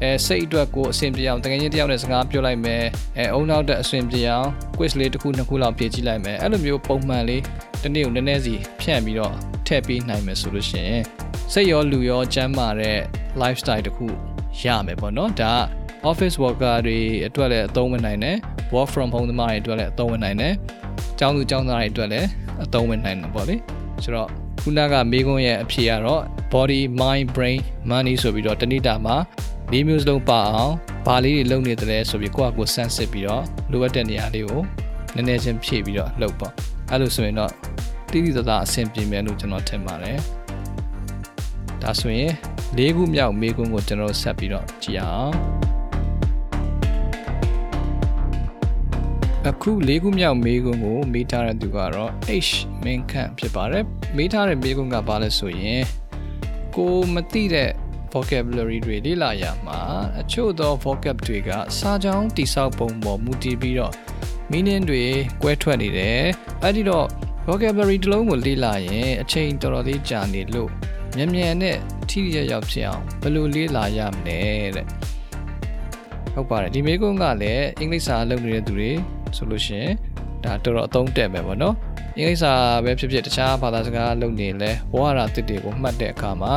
အဲစိတ်အတွက်ကိုအဆင်ပြေအောင်တကယ်ချင်းတယောက်နဲ့စကားပြောလိုက်မယ်အဲအုံနောက်တဲ့အဆင်ပြေအောင် quiz လေးတစ်ခုနှစ်ခုလောက်ဖြေကြည့်လိုက်မယ်အဲ့လိုမျိုးပုံမှန်လေးတစ်နေ့ကိုနည်းနည်းစီဖြန့်ပြီးတော့ ထည့်ပေးနိုင်မယ်ဆိုလို့ရှိရင်စိတ်ရောလူရောကျန်းမာတဲ့ lifestyle တစ်ခုရမယ်ပေါ့နော်ဒါ office worker တွေအတွက်လည်းအသုံးဝင်နိုင်တယ် work from home သမားတွေအတွက်လည်းအသုံးဝင်နိုင်တယ်ကျောင်းသူကျောင်းသားတွေအတွက်လည်းအသုံးဝင်နိုင်တယ်ပေါ့လေဆိုတော့ခုနကမေကွန်းရဲ့အဖြေကတော့ body mind brain money ဆိုပြီးတော့တဏိတာမှာ၄မျိုးစလုံးပါအောင်ဘာလေးတွေလုပ်နေတယ်ဆိုပြီးကိုယ့်အကိုစမ်းစစ်ပြီးတော့လိုအပ်တဲ့နေရာလေးကိုနည်းနည်းချင်းဖြည့်ပြီးတော့လုပ်ပေါ့အဲ့လိုဆိုရင်တော့ တိတိကျကျအဆင်ပြေမယ်လို့ကျွန်တော်ထင်ပါတယ်ဒါဆိုရင်၄ခုမြောက်မေကွန်းကိုကျွန်တော်ဆက်ပြီးတော့ကြည့်အောင်အခု၄ခုမြောက်မေးခွန်းကိုမေးထားတဲ့သူကတော့ H မင်းခန့်ဖြစ်ပါတယ်မေးထားတဲ့မေးခွန်းကဘာလဲဆိုရင်ကိုမသိတဲ့ vocabulary တွေလေ့လာရမှာအချို့သော vocab တွေကစာကြောင်းတိဆောက်ပုံပေါ်မူတည်ပြီးတော့ meaning တွေကွဲထွက်နေတယ်အဲ့ဒီတော့ vocabulary တစ်လုံးကိုလေ့လာရင်အချိန်တော်တော်လေးကြာနေလို့မြန်မြန်နဲ့ထိရရောက်ဖြစ်အောင်ဘယ်လိုလေ့လာရမလဲတဲ့ဟုတ်ပါတယ်ဒီမေကွန်းကလည်းအင်္ဂလိပ်စာလုပ်နေတဲ့သူတွေဆိုလို့ရှိရင်ဒါတော်တော်အသုံးတက်မယ်ပေါ့နော်အင်္ဂလိပ်စာပဲဖြစ်ဖြစ်တခြားဘာသာစကားလုပ်နေလဲဝါရတစ်တွေကိုမှတ်တဲ့အခါမှာ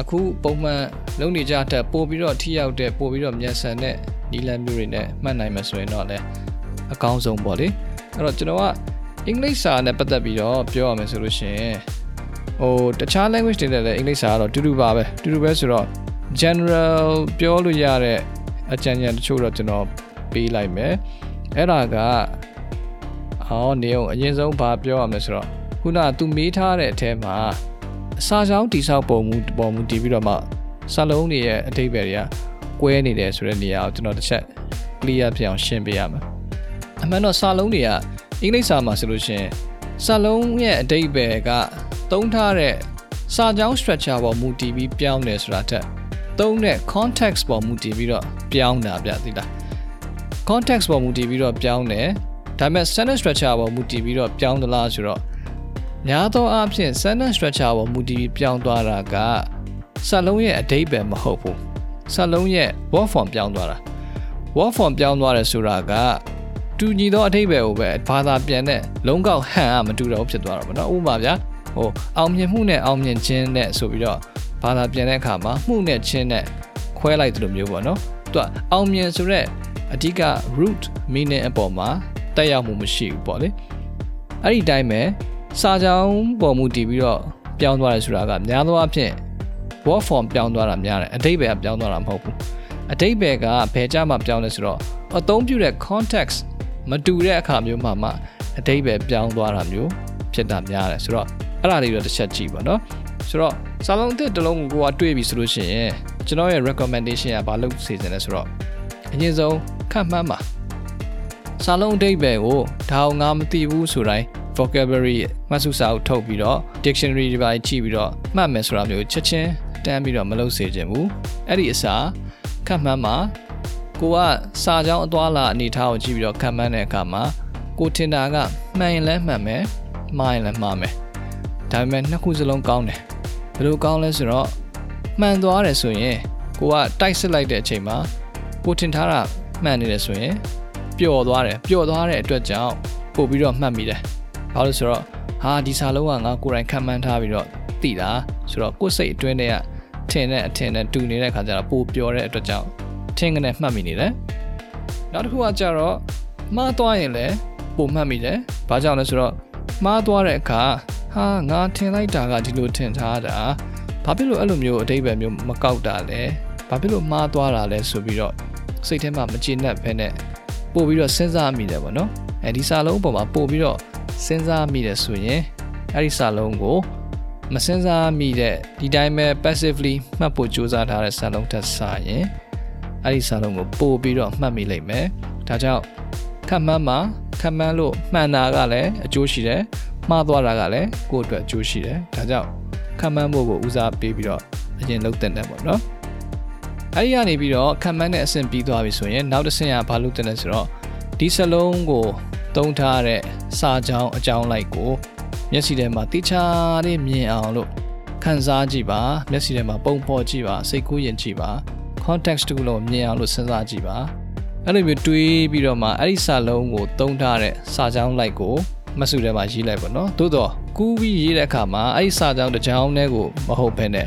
အခုပုံမှန်လုပ်နေကြတဲ့ပို့ပြီးတော့ထိရောက်တဲ့ပို့ပြီးတော့မြန်ဆန်တဲ့နီလန်မျိုးတွေနဲ့မှတ်နိုင်မှာဆိုရင်တော့လည်းအကောင်းဆုံးပေါ့လေအဲ့တော့ကျွန်တော်က အင်္ဂလိပ်စာနဲ့ပတ်သက်ပြီးတော့ပြောရမယ်ဆိုလို့ရှိရင်ဟိုတခြား language တွေနဲ့လည်းအင်္ဂလိပ်စာကတော့တူတူပါပဲတူတူပဲဆိုတော့ general ပြောလို့ရတဲ့အကြံဉာဏ်တချို့တော့ကျွန်တော်ပေးလိုက်မယ်အဲ့ဒါကအော်နေအောင်အရင်ဆုံးဘာပြောရမလဲဆိုတော့ခုနကသူမေးထားတဲ့အထဲမှာအစာချောင်းတိဆောက်ပုံမူပေါ်မူတည်ပြီးတော့မှစာလုံးတွေရဲ့အတိတ်ပဲတွေကကွဲနေတယ်ဆိုတဲ့နေရာကိုကျွန်တော်တစ်ချက် clear ဖြစ်အောင်ရှင်းပေးရမယ်အမှန်တော့စာလုံးတွေက အင်္ဂလိပ်စာမှာဆိုလို့ရှိရင်စာလုံးရဲ့အတိတ်ပဲကသုံးထားတဲ့စာကြောင်း structure ပေါ်မူတည်ပြီးပြောင်းတယ်ဆိုတာတက်သုံးတဲ့ context ပေါ်မူတည်ပြီးတော့ပြောင်းတာဗျသိလား context ပေါ်မူတည်ပြီးတော့ပြောင်းတယ်ဒါပေမဲ့ sentence structure ပေါ်မူတည်ပြီးတော့ပြောင်းသလားဆိုတော့များသောအားဖြင့် sentence structure ပေါ်မူတည်ပြီးပြောင်းသွားတာကစာလုံးရဲ့အဓိပ္ပာယ်မဟုတ်ဘူးစာလုံးရဲ့ word form ပြောင်းသွားတာ word form ပြောင်းသွားတယ်ဆိုတာက တူညီသောအဓိပ္ပာယ်ကိုပဲဘာသာပြန်တဲ့လုံးကောက်ဟန်ကမတူတော့ဖြစ်သွားတာပေါ့နော်ဥပမာဗျာဟိုအောင်မြင်မှုနဲ့အောင်မြင်ခြင်းနဲ့ဆိုပြီးတော့ဘာသာပြန်တဲ့အခါမှာမှုနဲ့ခြင်းနဲ့ခွဲလိုက်သလိုမျိုးပေါ့နော်သူကအောင်မြင်ဆိုတော့အဓိက root meaning အပေါ်မှာတက်ရောက်မှုမရှိဘူးပေါ့လေအဲ့ဒီတိုင်းပဲစာကြောင်းပေါ်မူတည်ပြီးတော့ပြောင်းသွားတယ်ဆိုတာကများသောအားဖြင့် word form ပြောင်းသွားတာများတယ်အဓိပ္ပာယ်ကပြောင်းသွားတာမဟုတ်ဘူးအဓိပ္ပာယ်ကဘယ်ကြမှာပြောင်းလဲဆိုတော့အသုံးပြုတဲ့ context မတူတဲ့အခါမျိုးမှာမှအဓိပ္ပာယ်ပြောင်းသွားတာမျိုးဖြစ်တာများတယ်ဆိုတော့အဲ့ဒါလေးတော့တစ်ချက်ကြည့်ပါနော်ဆိုတော့စာလုံးအသစ်တစ်လုံးကိုကိုကတွေးပြီဆိုလို့ရှိရင်ကျွန်တော်ရဲ့ recommendation ကဘာလို့စီစဉ်လဲဆိုတော့အရင်ဆုံးခန့်မှန်းပါစာလုံးအဓိပ္ပာယ်ကိုဒါအောင်ငါမသိဘူးဆိုတိုင်း vocabulary မှတ်စုစာအုပ်ထုတ်ပြီးတော့ dictionary တွေပါကြည့်ပြီးတော့မှတ်မယ်ဆိုတာမျိုးချက်ချင်းတန်းပြီးတော့မလုပ်စေချင်ဘူးအဲ့ဒီအစားခန့်မှန်းမှာ ကိုကစာကြောင်းအသွားလာအနေထားကိုကြည့်ပြီးတော့ခန့်မှန်းတဲ့အခါမှာကိုထင်တာကမှန်ရင်လည်းမှန်မယ်မှားရင်လည်းမှားမယ်ဒါပေမဲ့နှစ်ခုစလုံးကောင်းတယ်ဘယ်လိုကောင်းလဲဆိုတော့မှန်သွားတယ်ဆိုရင်ကိုကတိုက်စစ်လိုက်တဲ့အချိန်မှာကိုထင်ထားတာမှန်နေတယ်ဆိုရင်ပျော်သွားတယ်ပျော်သွားတဲ့အတွက်ကြောင့်ပို့ပြီးတော့မှတ်မိတယ်ဘာလို့ဆိုတော့ဟာဒီစာလုံးကငါကိုယ်တိုင်ခံမှန်းထားပြီးတော့သိတာဆိုတော့ကိုယ်စိတ်အတွင်းထဲကထင်တဲ့အထင်နဲ့တူနေတဲ့ခါကျတော့ပိုပျော်တဲ့အတွက်ကြောင့် ထင်ကနေမှတ်မိနေတယ်နောက်တစ်ခုကကြတော့မှားသွားရင်လည်းပိုမှတ်မိတယ်ဘာကြောင့်လဲဆိုတော့မှားသွားတဲ့အခါဟာငါထင်လိုက်တာကဒီလိုထင်ထားတာဘာဖြစ်လို့အဲ့လိုမျိုးအတိတ်ပဲမျိုးမကောက်တာလဲဘာဖြစ်လို့မှားသွားတာလဲဆိုပြီးတော့စိတ်ထဲမှာမကျေနပ်ဘဲနဲ့ပို့ပြီးတော့စဉ်းစားမိတယ်ပေါ့နော်အဲဒီစာလုံးအပေါ်မှာပို့ပြီးတော့စဉ်းစားမိတယ်ဆိုရင်အဲ့ဒီစာလုံးကိုမစဉ်းစားမိတဲ့ဒီတိုင်းပဲ passively မှတ်ဖို့ကြိုးစားထားတဲ့စာလုံးထက်စာရင် အဲ့ဒီစာလုံးကိုပို့ပြီးတော့မှတ်မိလိမ့်မယ်ဒါကြောင့်ခက်မှန်းမှာခက်မှန်းလို့မှန်တာကလည်းအကျိုးရှိတယ်မှားသွားတာကလည်းကိုယ့်အတွက်အကျိုးရှိတယ်ဒါကြောင့်ခက်မှန်းဖို့ကိုဦးစားပေးပြီးတော့အရင်လုပ်တင်တယ်ပေါ့နော်အဲ့ဒီကနေပြီးတော့ခံမှန်းတဲ့အဆင့်ပြီးသွားပြီဆိုရင်နောက်တစ်ဆင့်ကဘာလုပ်တင်လဲဆိုတော့ဒီစလုံးကိုသုံးထားတဲ့စာကြောင်းအကြောင်းလိုက်ကိုမျက်စိထဲမှာတိချာလေးမြင်အောင်လို့ခန်းစားကြည့်ပါမျက်စိထဲမှာပုံဖော်ကြည့်ပါစိတ်ကူးယဉ်ကြည့်ပါ context တူလို့မြင်အောင်လို့စဉ်းစားကြည့်ပါအဲ့လိုမျိုးတွေးပြီးတော့မှအဲ့ဒီစာလုံးကိုသုံးထားတဲ့စာကြောင်းလိုက်ကိုမဆုထဲမှာရေးလိုက်ပါတော့သို့တော့ကူးပြီးရေးတဲ့အခါမှာအဲ့ဒီစာကြောင်းတစ်ကြောင်းတည်းကိုမဟုတ်ဘဲနဲ့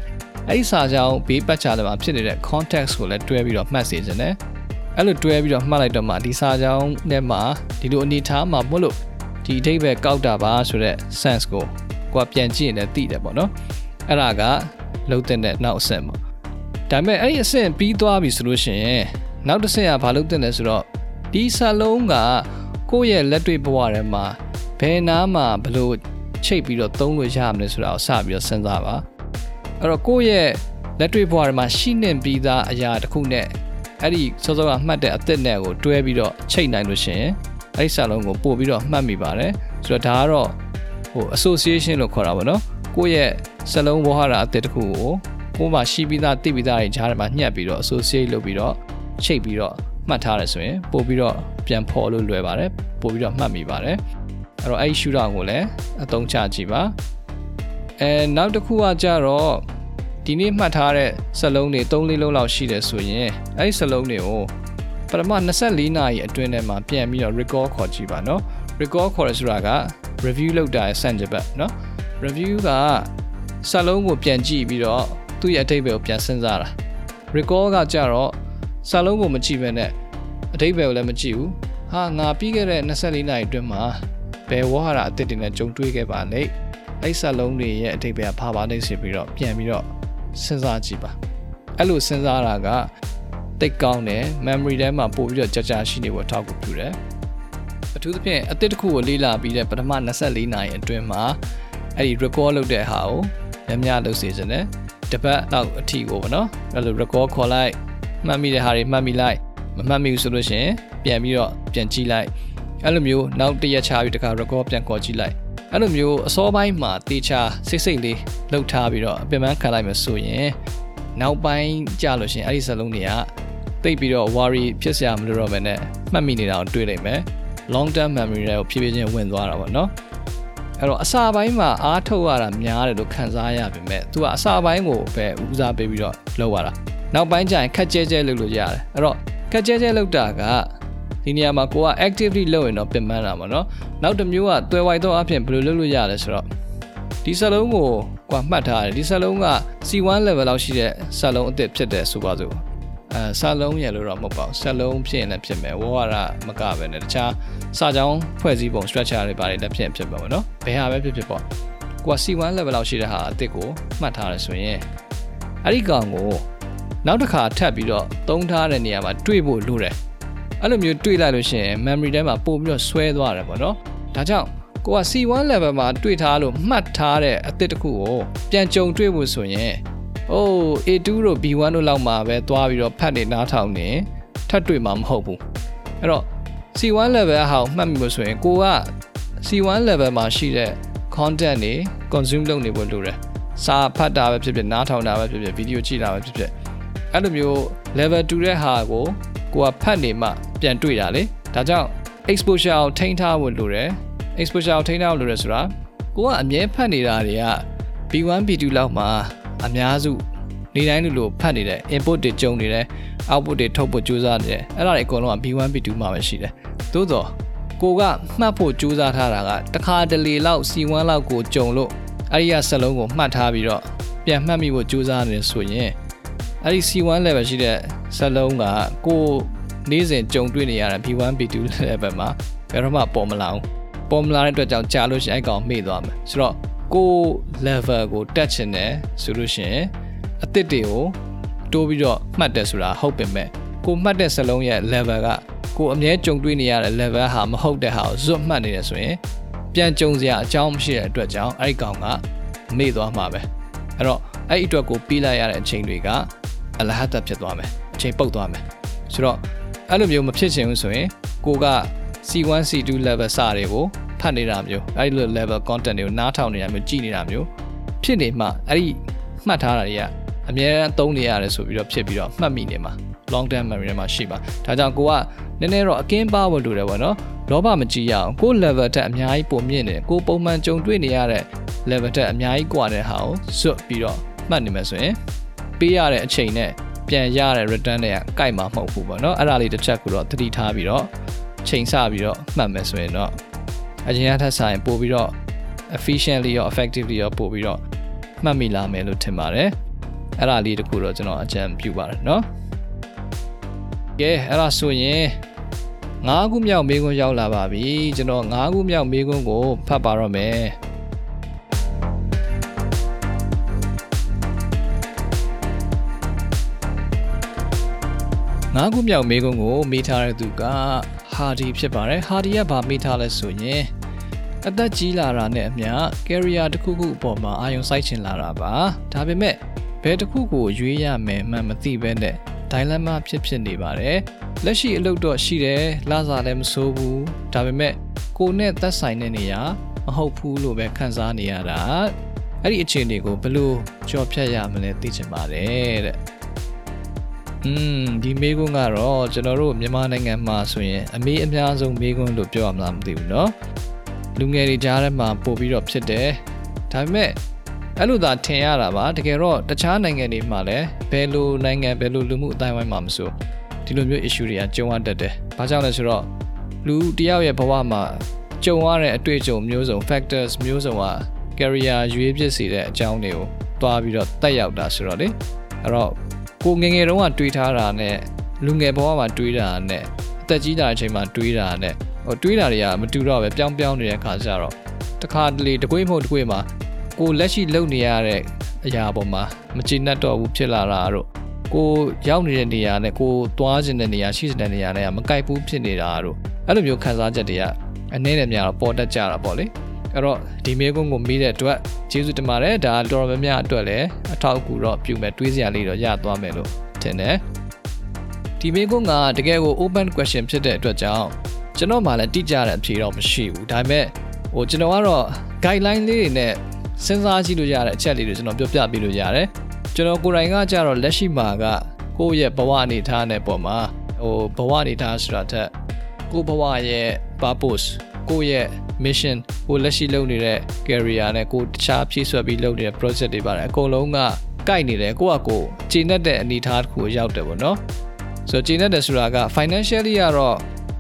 အဲ့ဒီစာကြောင်းဘေးပတ်ချာတယ်မှာဖြစ်နေတဲ့ context ကိုလည်းတွဲပြီးတော့မှတ်စေချင်တယ်အဲ့လိုတွဲပြီးတော့မှတ်လိုက်တော့မှဒီစာကြောင်းထဲမှာဒီလိုအနေထားမှာမို့လို့ဒီအဓိပ္ပာယ်ကောက်တာပါဆိုတော့ sense ကိုကိုကပြန်ကြည့်ရင်လည်းသိတယ်ပေါ့နော်အဲ့ဒါကလုံးတဲ့နောက်အဆင့်ပေါ့ ဒါပေမဲ့အဲ့ဒီအဆင့်ပြီးသွားပြီဆိုလို့ရှိရင်နောက်တစ်ဆင့်ကဘာလုပ်တဲ့လဲဆိုတော့ဒီစာလုံးကကိုယ့်ရဲ့လက်တွေ့ဘဝထဲမှာဘယ်နားမှာဘလို့ချိတ်ပြီးတော့သုံးလို့ရမလဲဆိုတာကိုစပြီးတော့စဉ်းစားပါအဲ့တော့ကိုယ့်ရဲ့လက်တွေ့ဘဝထဲမှာရှိနေပြီးသားအရာတစ်ခုနဲ့အဲ့ဒီစောစောကမှတ်တဲ့အသစ်နဲ့ကိုတွဲပြီးတော့ချိတ်နိုင်လို့ရှိရင်အဲ့ဒီစာလုံးကိုပို့ပြီးတော့မှတ်မိပါတယ်ဆိုတော့ဒါကတော့ဟို association လို့ခေါ်တာပေါ့နော်ကိုယ့်ရဲ့စလုံးဝဟာရအသစ်တစ်ခုကို ကိုယ်မှာရှိပြီးသားသိပြီးသားတွေကြားထဲမှာညှက်ပြီးတော့ associate လုပ်ပြီးတော့ချိတ်ပြီးတော့မှတ်ထားတယ်ဆိုရင်ပို့ပြီးတော့ပြန်ဖော်လို့လွယ်ပါတယ်ပို့ပြီးတော့မှတ်မိပါတယ်အဲ့တော့အဲ့ဒီ shooter ကိုလည်းအသုံးချကြည့်ပါအဲနောက်တစ်ခုကကြတော့ဒီနေ့မှတ်ထားတဲ့စလုံးတွေ3လေးလုံးလောက်ရှိတယ်ဆိုရင်အဲ့ဒီစလုံးတွေကိုပထမ24နာရီအတွင်းထဲမှာပြန်ပြီးတော့ recall ခေါ်ကြည့်ပါเนาะ recall ခေါ်ရဆိုတာက review လုပ်တာရဲ့စံကြပတ်เนาะ review ကစလုံးကိုပြန်ကြည့်ပြီးတော့ သူ့ရဲ့အထိပ္ပယ်ကိုပြန်စဉ်းစားတာ recall ကကြတော့စာလုံးကိုမကြည့်ဘဲနဲ့အတိတ်ဘယ်ကိုလည်းမကြည့်ဘူးဟာငါပြီးခဲ့တဲ့24နာရီအတွင်းမှာဘယ်ဝါဟာရအသစ်တွေနဲ့ကြုံတွေ့ခဲ့ပါလိမ့်အဲ့စာလုံးတွေရဲ့အတိတ်ဘယ်ကဘာပါလိမ့်ဆိုပြီးတော့ပြန်ပြီးတော့စဉ်းစားကြည့်ပါအဲ့လိုစဉ်းစားတာကတိတ်ကောင်းတယ် memory ထဲမှာပို့ပြီးတော့ကြာကြာရှိနေဖို့ထောက်ကူပြုတယ်အထူးသဖြင့်အသစ်တစ်ခုကိုလေ့လာပြီးတဲ့ပထမ24နာရီအတွင်းမှာအဲ့ဒီ record လုပ်တဲ့ဟာကိုများများလုပ်စေချင်တယ် တပတ်လောက်အထိကိုပေါ့နော်အဲ့လို record ခေါ်လိုက်မှတ်မိတဲ့ဟာတွေမှတ်မိလိုက်မမှတ်မိဘူးဆိုလို့ရှိရင်ပြန်ပြီးတော့ပြန်ကြည့်လိုက်အဲ့လိုမျိုးနောက်တစ်ရက်ချပြီးတခါ record ပြန်ခေါ်ကြည့်လိုက်အဲ့လိုမျိုးအစောပိုင်းမှာတေချာစိတ်စိတ်လေးလှုပ်ထားပြီးတော့အပင်ပန်းခံလိုက်မှဆိုရင်နောက်ပိုင်းကြာလို့ရှိရင်အဲ့ဒီစလုံးတွေကတိတ်ပြီးတော့ worry ဖြစ်စရာမလိုတော့ဘဲနဲ့မှတ်မိနေတာကိုတွေ့လိုက်မယ် long term memory တွေကိုဖြည်းဖြည်းချင်းဝင်သွားတာပေါ့နော် အဲ့တော့အစာပိုင်းမှာအားထုတ်ရတာများတယ်လို့ခံစားရပါပဲ။ तू ကအစာပိုင်းကိုပဲဦးစားပေးပြီးတော့လုပ်ရတာ။နောက်ပိုင်းကျရင်ခက်ကြဲကြဲလုပ်လို့ရတယ်။အဲ့တော့ခက်ကြဲကြဲလုပ်တာကဒီနေရာမှာကိုက actively လုပ်ရင်တော့ပြင်ပန်းတာပေါ့နော်။နောက်တစ်မျိုးကတွယ်ဝိုက်တော့အဖြစ်ဘယ်လိုလုပ်လို့ရလဲဆိုတော့ဒီစလုံးကိုကွာမှတ်ထားတယ်ဒီစလုံးက C1 level လောက်ရှိတဲ့စလုံးအစ်စ်ဖြစ်တယ်ဆိုပါစို့ အဲစလုံးရလို့တော့မဟုတ်ပါဘူးစလုံးဖြစ်ရင်လည်းဖြစ်မယ်ဝါရမကပဲနဲ့တခြားစာကြောင်းဖွဲ့စည်းပုံ structure တွေပါတယ်လည်းဖြစ်ဖြစ်ပါမယ်နော်ဘယ်ဟာပဲဖြစ်ဖြစ်ပေါ့ကိုက C1 level လောက်ရှိတဲ့ဟာအစ်စ်ကိုမှတ်ထားတယ်ဆိုရင်အဲ့ဒီကောင်ကိုနောက်တစ်ခါထပ်ပြီးတော့သုံးထားတဲ့နေရာမှာတွေးဖို့လိုတယ်အဲ့လိုမျိုးတွေးလိုက်လို့ရှိရင် memory ထဲမှာပို့ပြီးတော့ဆွဲသွားတယ်ပေါ့နော်ဒါကြောင့်ကိုက C1 level မှာတွေ့ထားလို့မှတ်ထားတဲ့အသစ်တစ်ခုကိုပြန်ကြုံတွေ့ဖို့ဆိုရင် အိုး A2 တို့ B1 တို့လောက်မှာပဲသွားပြီးတော့ဖတ်နေနားထောင်နေထပ်တွေ့မှာမဟုတ်ဘူးအဲ့တော့ C1 level ဟာကိုမှတ်မိလို့ဆိုရင်ကိုက C1 level မှာရှိတဲ့ content တွေ consume လုပ်နေဖို့လိုတယ်စာဖတ်တာပဲဖြစ်ဖြစ်နားထောင်တာပဲဖြစ်ဖြစ်ဗီဒီယိုကြည့်တာပဲဖြစ်ဖြစ်အဲ့လိုမျိုး level 2တဲ့ဟာကိုကိုကဖတ်နေမှပြန်တွေ့တာလေဒါကြောင့် exposure ကိုထိန်းထားဖို့လိုတယ် exposure ကိုထိန်းထားဖို့လိုတယ်ဆိုတာကိုကအမြဲဖတ်နေတာတွေက B1 B2 လောက်မှာ အများစုနေတိုင်းလိုလိုဖတ်နေတယ် input တွေကြုံနေတယ် output တွေထုတ်ဖို့ကြိုးစားနေတယ်အဲ့ဒါတွေအကုန်လုံးက B1 B2 မှာပဲရှိတယ်သို့တော့ကိုကမှတ်ဖို့ကြိုးစားထားတာကတခါတလေလောက် C1 လောက်ကိုကြုံလို့အဲ့ဒီကစလုံးကိုမှတ်ထားပြီးတော့ပြန်မှတ်မိဖို့ကြိုးစားနေဆိုရင်အဲ့ဒီ C1 level ရှိတဲ့စလုံးကကိုနေ့စဉ်ကြုံတွေ့နေရတဲ့ B1 B2 level မှာဘယ်တော့မှပေါ်မလာဘူးပေါ်မလာတဲ့အတွက်ကြောင့်ကြာလို့ရှိရင်အဲ့ကောင်မေ့သွားမယ်ဆိုတော့ ကို level ကိုတက်ချင်တယ်ဆိုလို့ရှိရင်အသစ်တွေကိုတိုးပြီးတော့မှတ်တယ်ဆိုတာဟုတ်ပင်မဲ့ကိုမှတ်တဲ့စလုံးရဲ့ level ကကိုအမြဲကြုံတွေ့နေရတဲ့ level ဟာမဟုတ်တဲ့ဟာကိုဇွတ်မှတ်နေတယ်ဆိုရင်ပြန်ကြုံစရာအကြောင်းမရှိတဲ့အတွက်ကြောင့်အဲ့ဒီကောင်ကမေ့သွားမှာပဲအဲ့တော့အဲ့ဒီအတွက်ကိုပြီးလိုက်ရတဲ့အချိန်တွေကအလဟတ်တဖြစ်သွားမယ်အချိန်ပုတ်သွားမယ်ဆိုတော့အဲ့လိုမျိုးမဖြစ်ချင်ဘူးဆိုရင်ကိုက C1 C2 level စတွေကို ဖတ်နေတာမျိုးအဲ့ဒီလို level content တွေကိုနားထောင်နေတာမျိုးကြည်နေတာမျိုးဖြစ်နေမှအဲ့ဒီမှတ်ထားတာတွေကအများအားသုံးနေရတယ်ဆိုပြီးတော့ဖြစ်ပြီးတော့မှတ်မိနေမှာ long term memory ထဲမှာရှိပါဒါကြောင့်ကိုကနည်းနည်းတော့အကင်းပါဖို့လိုတယ်ပေါ့နော်လောဘမကြည့်ရအောင်ကို level တက်အများကြီးပုံမြင့်နေကိုပုံမှန်ကြုံတွေ့နေရတဲ့ level တက်အများကြီးกว่าတဲ့ဟာကိုဇွတ်ပြီးတော့မှတ်နေမယ်ဆိုရင်ပေးရတဲ့အချိန်နဲ့ပြန်ရတဲ့ return တွေကကိုက်မှာမဟုတ်ဘူးပေါ့နော်အဲ့ဒါလေးတစ်ချက်ကိုတော့သတိထားပြီးတော့ချိန်ဆပြီးတော့မှတ်မယ်ဆိုရင်တော့ အရင်ကထက်ဆိုင်ပို့ပြီးတော့ efficiently ရော effectively ရောပို့ပြီးတော့မှတ်မိလာမယ်လို့ထင်ပါတယ်အဲ့ဒါလေးတခုတော့ကျွန်တော်အကြံပြုပါတယ်เนาะကဲအဲ့ဒါဆိုရင်၅ခုမြောက်မေးခွန်းရောက်လာပါပြီကျွန်တော်၅ခုမြောက်မေးခွန်းကိုဖတ်ပါတော့မယ်ငါးခုမြောက်မေးခွန်းကိုမေးထားတဲ့သူက ဟာဒီဖြစ်ပါတယ်ဟာဒီကဗာမေးထားလဲဆိုရင်အသက်ကြီးလာတာနဲ့အမျှ career တစ်ခုခုအပေါ်မှာအာရုံစိုက်ချင်လာတာပါဒါပေမဲ့ဘယ်တစ်ခုကိုရွေးရမယ်မှမသိဘဲနဲ့ dilemma ဖြစ်ဖြစ်နေပါတယ်လက်ရှိအလုပ်တော့ရှိတယ်လစာလည်းမဆိုးဘူးဒါပေမဲ့ကိုနဲ့သက်ဆိုင်တဲ့နေရာမဟုတ်ဘူးလို့ပဲခံစားနေရတာအဲ့ဒီအခြေအနေကိုဘယ်လိုကြော်ဖြတ်ရမလဲသိချင်ပါတယ်တဲ့ อืมဒီမေးခွန်းကတော့ကျွန်တော်တို့မြန်မာနိုင်ငံမှာဆိုရင်အမေးအများဆုံးမေးခွန်းလို့ပြောရမလားမသိဘူးเนาะလူငယ်တွေကြားထဲမှာပို့ပြီးတော့ဖြစ်တယ်ဒါပေမဲ့အဲ့လိုသာထင်ရတာပါတကယ်တော့တခြားနိုင်ငံတွေမှာလည်းဘယ်လိုနိုင်ငံဘယ်လိုလူမှုအတိုင်းအဝိုင်းမှာမဆိုဒီလိုမျိုး issue တွေကကြုံရတတ်တယ်။ဘာကြောင့်လဲဆိုတော့လူတယောက်ရဲ့ဘဝမှာကြုံရတဲ့အတွေ့အကြုံမျိုးစုံ factors မျိုးစုံက career ရွေးဖြစ်စေတဲ့အကြောင်းတွေကိုတွားပြီးတော့တက်ရောက်တာဆိုတော့လေအဲ့တော့ ကိုငယ်ငယ်တုန်းကတွေးထားတာနဲ့လူငယ်ဘဝမှာတွေးတာနဲ့အသက်ကြီးလာတဲ့အချိန်မှာတွေးတာနဲ့ဟိုတွေးတာတွေကမတူတော့ပဲပြောင်းပြောင်းနေတဲ့ခါကျတော့တခါတလေတကွေးမဟုတ်တကွေးမှာကိုလက်ရှိလုပ်နေရတဲ့အရာပေါ်မှာမကျေနပ်တော့ဘူးဖြစ်လာတာတို့ကိုရောက်နေတဲ့နေရာနဲ့ကိုသွားခြင်းတဲ့နေရာရှိတဲ့နေရာနဲ့ကမကိုက်ဘူးဖြစ်နေတာတို့အဲ့လိုမျိုးခံစားချက်တွေကအနည်းနဲ့များတော့ပေါ်တတ်ကြတာပေါ့လေ အဲ့တော့ဒီမေကွန်းကိုမေးတဲ့အတွက်ကျေးဇူးတင်ပါတယ်ဒါတော်တော်များများအတွက်လည်းအထောက်အကူတော့ပြုမယ်တွေးစရာလေးတော့ရသွားမယ်လို့ထင်တယ်ဒီမေကွန်းကတကယ်ကို open question ဖြစ်တဲ့အတွက်ကြောင့်ကျွန်တော်မှလည်းတိကျတဲ့အဖြေတော့မရှိဘူးဒါပေမဲ့ဟိုကျွန်တော်ကတော့ guideline လေးတွေနဲ့စဉ်းစားကြည့်လို့ရတဲ့အချက်လေးတွေကျွန်တော်ပြောပြပေးလို့ရတယ်ကျွန်တော်ကိုယ်တိုင်ကကြတော့လက်ရှိမှာကကိုယ့်ရဲ့ဘဝအနေအထားနဲ့ပုံမှာဟိုဘဝအနေအထားဆိုတာထက်ကိုယ့်ဘဝရဲ့ purpose ကိုယ့်ရဲ့ mission ကိုလက်ရှိလုပ်နေတဲ့ career နဲ့ကိုတခြားဖြည့်ဆွက်ပြီးလုပ်နေတဲ့ project တွေပါတယ်အကုန်လုံးကကိုက်နေတယ်ကိုယ့်အကိုကျင့်တတ်တဲ့အနေအထားတစ်ခုကိုရောက်တယ်ပေါ့နော်ဆိုတော့ကျင့်တတ်တယ်ဆိုတာက financially ကတော့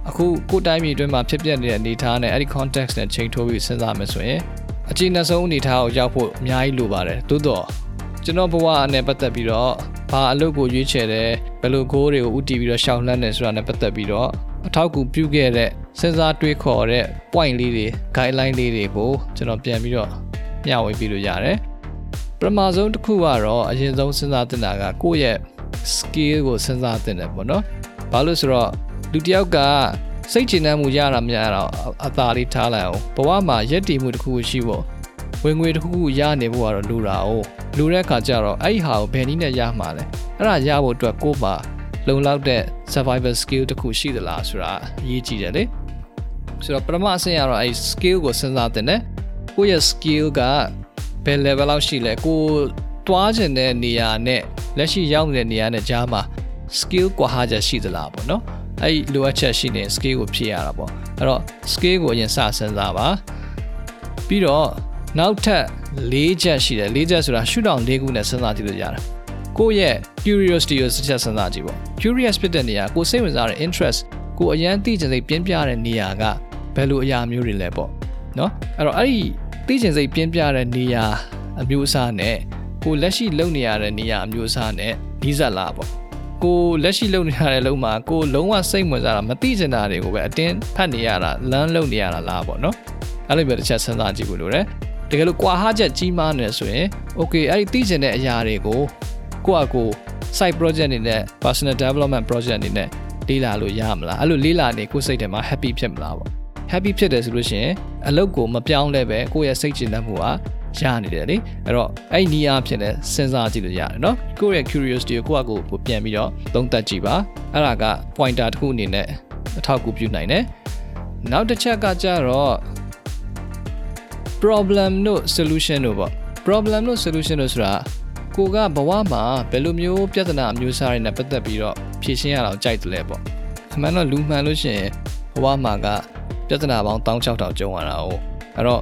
အခုကိုယ်တိုင်းပြည်အတွင်းမှာဖြစ်ပျက်နေတဲ့အနေအထားနဲ့အဲ့ဒီ context နဲ့ချိန်ထိုးပြီးစဉ်းစားမယ်ဆိုရင်အကျဉ်းနှဆုံးအနေအထားကိုရောက်ဖို့အများကြီးလိုပါတယ်သို့တော့ကျွန်တော်ဘဝနဲ့ပတ်သက်ပြီးတော့ဘာအလုပ်ကိုရွေးချယ်တယ်ဘယ်လို goal တွေကိုဥတည်ပြီးတော့ရှောင်လန်းတယ်ဆိုတာနဲ့ပတ်သက်ပြီးတော့ အထောက်အကူပြုခဲ့တဲ့စဉ်းစားတွေးခေါ်တဲ့ point လေးတွေ guideline လေးတွေကိုကျွန်တော်ပြန်ပြီးတော့မျှဝေပေးလို့ရတယ်ပထမဆုံးတစ်ခုကတော့အရင်ဆုံးစဉ်းစားတင်တာကကိုယ့်ရဲ့ skill ကိုစဉ်းစားတင်တယ်ပေါ့နော်ဘာလို့ဆိုတော့လူတစ်ယောက်ကစိတ်ကျဉ်နှံ့မှုရတာမရတော့အသာလေးထားလိုက်အောင်ဘဝမှာရက်တည်မှုတစ်ခုခုရှိဖို့ဝင်ငွေတစ်ခုခုရနေဖို့ကတော့လူတာ哦လူတဲ့အခါကျတော့အဲ့ဒီဟာကိုဘယ်နည်းနဲ့ရမှာလဲအဲ့ဒါရဖို့အတွက်ကိုယ်မှာ လုံလောက်တဲ့ survival skill တစ်ခုရှိသလားဆိုတာအရေးကြီးတယ်လေဆိုတော့ပထမအဆင့်ကတော့အဲ့ skill ကိုစဉ်းစားတင်တယ်ကိုယ့်ရဲ့ skill ကဘယ် level လောက်ရှိလဲကိုတွားကျင်တဲ့နေရာနဲ့လက်ရှိရောက်နေတဲ့နေရာနဲ့ကြားမှာ skill ကွာဟချက်ရှိသလားပေါ့နော်အဲ့ဒီလိုအပ်ချက်ရှိနေ skill ကိုဖြည့်ရတာပေါ့အဲ့တော့ skill ကိုအရင်စစဉ်းစားပါပြီးတော့နောက်ထပ်၄ချက်ရှိတယ်၄ချက်ဆိုတာရှုထောင့်၄ခုနဲ့စဉ်းစားကြည့်လို့ရတယ် ကိုယ့်ရဲ့ curiosity ကိုစစ်ချက်စဉ်းစားကြည့်ပေါ့ curious ဖြစ်တဲ့နေရာကိုစိတ်ဝင်စားတဲ့ interest ကိုအရန်သိချင်စိတ်ပြင်းပြတဲ့နေရာကဘယ်လိုအရာမျိုးတွေလဲပေါ့နော်အဲ့တော့အဲ့ဒီသိချင်စိတ်ပြင်းပြတဲ့နေရာအမျိုးအစားနဲ့ကိုလက်ရှိလုပ်နေရတဲ့နေရာအမျိုးအစားနဲ့ဒီဇက်လာပေါ့ကိုလက်ရှိလုပ်နေရတဲ့လုံမှာကိုလုံးဝစိတ်ဝင်စားတာမသိချင်တာတွေကိုပဲအတင်းဖတ်နေရတာလမ်းလုပ်နေရတာလားပေါ့နော်အဲ့လိုပဲတစ်ချက်စဉ်းစားကြည့်ဖို့လိုတယ်တကယ်လို့ကွာဟချက်ကြီးမားနေဆိုရင် okay အဲ့ဒီသိချင်တဲ့အရာတွေကို ကိုယ့်အကို side project အနေနဲ့ personal development project အနေနဲ့လေးလာလို့ရမလားအဲ့လိုလေးလာနေကိုယ်စိတ်ထဲမှာ happy ဖြစ်မလားပေါ့ happy ဖြစ်တယ်ဆိုလို့ရှိရင်အလုပ်ကိုမပြောင်းလဲပဲကိုယ့်ရဲ့စိတ်ကျဉ်တတ်မှုဟာရနေတယ်လေအဲ့တော့အဲ့ဒီနီးအားဖြစ်တဲ့စဉ်းစားကြည့်လို့ရတယ်နော်ကိုယ့်ရဲ့ curiosity ကိုကိုယ့်အကိုကိုပြန်ပြီးတော့သုံးသပ်ကြည့်ပါအဲ့ဒါက pointer တစ်ခုအနေနဲ့အထောက်အကူပြုနိုင်တယ်နောက်တစ်ချက်ကကြတော့ problem တို့ solution တို့ပေါ့ problem တို့ solution တို့ဆိုတာ ကိုကဘဝမှာဘယ်လိုမျိုးပြဿနာအမျိုးအစားတွေနဲ့ပတ်သက်ပြီးတော့ဖြေရှင်းရအောင်ကြိုက်တယ်လဲပေါ့အမှန်တော့လူမှန်လို့ရှိရင်ဘဝမှာကပြဿနာပေါင်း16000ကျုံရတာ哦အဲ့တော့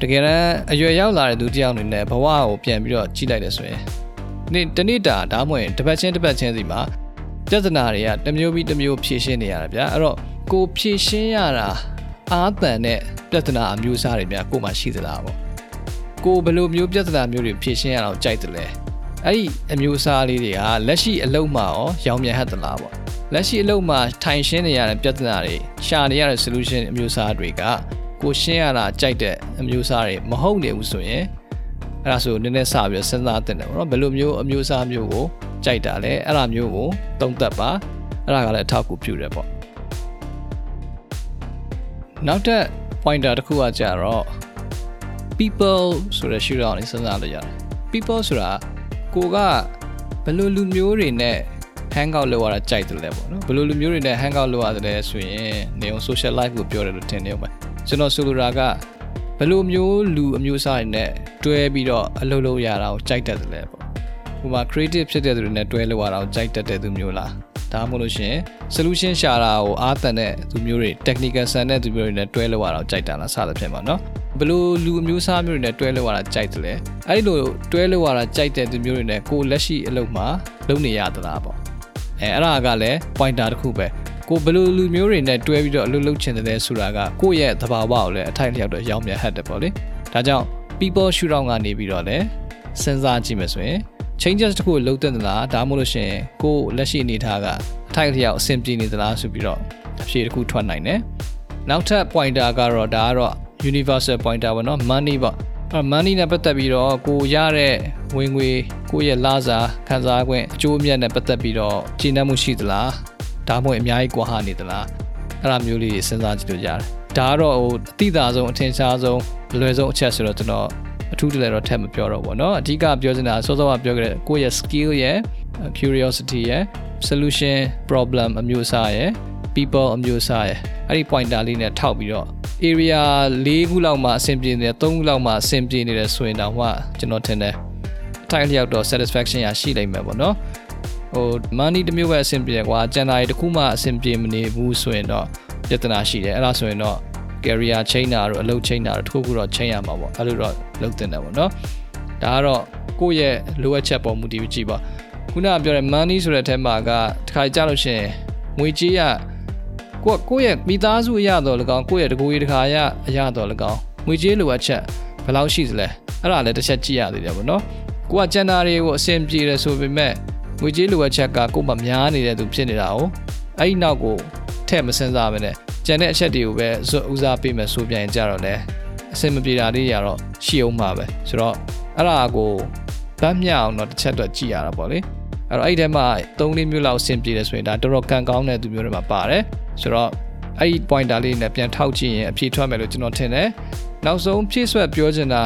တကယ်တမ်းအရွယ်ရောက်လာတဲ့သူတယောက်အနေနဲ့ဘဝကိုပြန်ပြီးတော့ကြည့်လိုက်တယ်ဆိုရင်နေ့တနေ့တာဒါမှမဟုတ်တစ်ပတ်ချင်းတစ်ပတ်ချင်းစီမှာပြဿနာတွေကတစ်မျိုးပြီးတစ်မျိုးဖြေရှင်းနေရတာဗျာအဲ့တော့ကိုဖြေရှင်းရတာအားတန်တဲ့ပြဿနာအမျိုးအစားတွေများကိုယ်မှရှိသလားပေါ့ ကိုဘယ်လိုမျိုးပြဿနာမျိုးတွေဖြေရှင်းရအောင်ကြိုက်တယ်လဲအဲ့ဒီအမျိုးအစားလေးတွေကလက်ရှိအလုံးမှာရောရောင်မြန်ဟတ်သလားပေါ့လက်ရှိအလုံးမှာထိုင်ရှင်းနေရတဲ့ပြဿနာတွေရှာနေရတဲ့ solution အမျိုးအစားတွေကကိုရှင်းရတာကြိုက်တဲ့အမျိုးအစားတွေမဟုတ်နေဘူးဆိုရင်အဲ့ဒါဆိုနည်းနည်းစပြီးစဉ်းစားတင်တယ်ပေါ့နော်ဘယ်လိုမျိုးအမျိုးအစားမျိုးကိုကြိုက်တာလဲအဲ့ဒါမျိုးကိုသုံးသပ်ပါအဲ့ဒါကလည်းအထောက်အကူပြုတယ်ပေါ့နောက်ထပ် pointer တစ်ခုကကြတော့ people ဆိုတဲ့ရှုထောင့်လေးစဉ်းစားလို့ရတယ် people ဆိုတာကိုကဘယ်လိုလူမျိုးတွေနဲ့ hang out လုပ်ရတာကြိုက်တယ်လဲပေါ့နော်ဘယ်လိုလူမျိုးတွေနဲ့ hang out လုပ်ရတယ်လဲဆိုရင်နေအောင် social life ကိုပြောတယ်လို့ထင်နေအောင်ပဲကျွန်တော်ဆိုလိုတာကဘယ်လိုမျိုးလူအမျိုးအစားတွေနဲ့တွဲပြီးတော့အလုပ်လုပ်ရတာကိုကြိုက်တတ်တယ်လဲပေါ့ဟိုမှာ creative ဖြစ်တဲ့သူတွေနဲ့တွဲလုပ်ရတာကိုကြိုက်တတ်တဲ့သူမျိုးလားဒါမှမဟုတ်လို့ရှိရင် solution ရှာတာကိုအားတန်တဲ့သူမျိုးတွေ technical ဆန်တဲ့သူမျိုးတွေနဲ့တွဲလုပ်ရတာကိုကြိုက်တာလားစသဖြင့်ပါနော် ဘယ်လိုလူအမျိုးအစားမျိုးတွေနဲ့တွဲလုပ်ရတာကြိုက်တယ်လဲအဲ့ဒီလိုတွဲလုပ်ရတာကြိုက်တဲ့သူမျိုးတွေနဲ့ကိုယ်လက်ရှိအလုပ်မှာလုပ်နေရသလားပေါ့အဲအဲ့ဒါကလည်း pointer တစ်ခုပဲကိုဘယ်လိုလူမျိုးတွေနဲ့တွဲပြီးတော့အလုပ်လုပ်ချင်တယ်လဲဆိုတာကကိုယ့်ရဲ့သဘာဝကိုလည်းအထိုက်လျောက်တော့ရောင်းမြဟတ်တယ်ပေါ့လေဒါကြောင့် people shoot out ကနေပြီးတော့လည်းစဉ်းစားကြည့်မယ်ဆိုရင် changes တခုလုပ်တဲ့သလားဒါမှမဟုတ်လို့ရှိရင်ကိုယ်လက်ရှိအနေထားကအထိုက်လျောက်အဆင်ပြေနေသလားဆိုပြီးတော့အဖြေတစ်ခုထွက်နိုင်တယ်နောက်ထပ် pointer ကတော့ဒါကတော့ universal pointer ပေါ့နော် money ပေါ့အဲ money နဲ့ပတ်သက်ပြီးတော့ကိုရတဲ့ဝင်ငွေကိုရဲ့လစာခံစား권အကျိုးအမြတ်နဲ့ပတ်သက်ပြီးတော့ကျဉ်းနှံ့မှုရှိသလားဒါမှမဟုတ်အများကြီးကွာဟနေသလားအဲ့လိုမျိုးလေးစဉ်းစားကြည့်လို့ရတယ်ဒါကတော့ဟိုအတိအသာဆုံးအထင်ရှားဆုံးအလွယ်ဆုံးအချက်ဆိုတော့ကျွန်တော်အထူးတလည်းတော့ထပ်မပြောတော့ဘူးเนาะအဓိကပြောချင်တာစောစောကပြောခဲ့တဲ့ကိုယ့်ရဲ့ skill ရဲ့ curiosity ရဲ့ solution problem အမျိုးအစားရဲ့ people အမျိုးအစားရဲ့အဲ့ဒီ pointer လေးနဲ့ထောက်ပြီးတော့ area ၄ခုလောက်မှာအဆင်ပြေနေတယ်၃ခုလောက်မှာအဆင်ပြေနေတယ်ဆိုရင်တော့မှကျွန်တော်ထင်တယ်အထိုက်လျောက်တော့ satisfaction ရရှိနိုင်မယ်ပေါ့နော်ဟို money တစ်မျိုးပဲအဆင်ပြေတယ်ကွာကျန်တာတွေတစ်ခုမှအဆင်ပြေမနေဘူးဆိုရင်တော့ပြဿနာရှိတယ်အဲ့ဒါဆိုရင်တော့ career chain တာတို့အလုပ် chain တာတို့တစ်ခုခုတော့ chain ရမှာပေါ့အဲ့လိုတော့လုပ်တင်တယ်ပေါ့နော်ဒါကတော့ကိုယ့်ရဲ့လိုအပ်ချက်ပေါ်မူတည်ပြီးကြည့်ပါခုနကပြောတဲ့ money ဆိုတဲ့အထက်မှာကတစ်ခါကြာလို့ရှိရင်ငွေကြေးရ ကိုကိုယ့်ရဲ့မိသားစုအရတော့၎င်းကိုယ့်ရဲ့တကူကြီးတစ်ခါရအရတော့၎င်းငွေကြေးလိုအပ်ချက်ဘယ်လောက်ရှိသလဲအဲ့ဒါလည်းတစ်ချက်ကြည့်ရသေးတယ်ပေါ့နော်ကိုကကျန်တာတွေကိုအဆင်ပြေတယ်ဆိုပေမဲ့ငွေကြေးလိုအပ်ချက်ကကို့မှာများနေတဲ့သူဖြစ်နေတာ哦အဲ့ဒီနောက်ကိုထည့်မစင်စားမနဲ့ကျန်တဲ့အချက်တွေကိုပဲဇွတ်ဦးစားပေးမယ်ဆိုပြန်ကြတော့လဲအဆင်မပြေတာလေးရတော့ရှိအောင်မှာပဲဆိုတော့အဲ့ဒါကိုဗတ်မြောက်အောင်တော့တစ်ချက်တော့ကြည့်ရတာပေါ့လေ အဲ့တော့အဲ့ဒီထဲမှာ၃လေးမျိုးလောက်အဆင်ပြေတယ်ဆိုရင်ဒါတော်တော်ကံကောင်းတဲ့သူမျိုးတွေမှာပါတယ်ဆိုတော့အဲ့ဒီ pointer လေးနဲ့ပြန်ထောက်ကြည့်ရင်အဖြေထွက်မယ်လို့ကျွန်တော်ထင်တယ်နောက်ဆုံးဖြည့်ဆွက်ပြောချင်တာ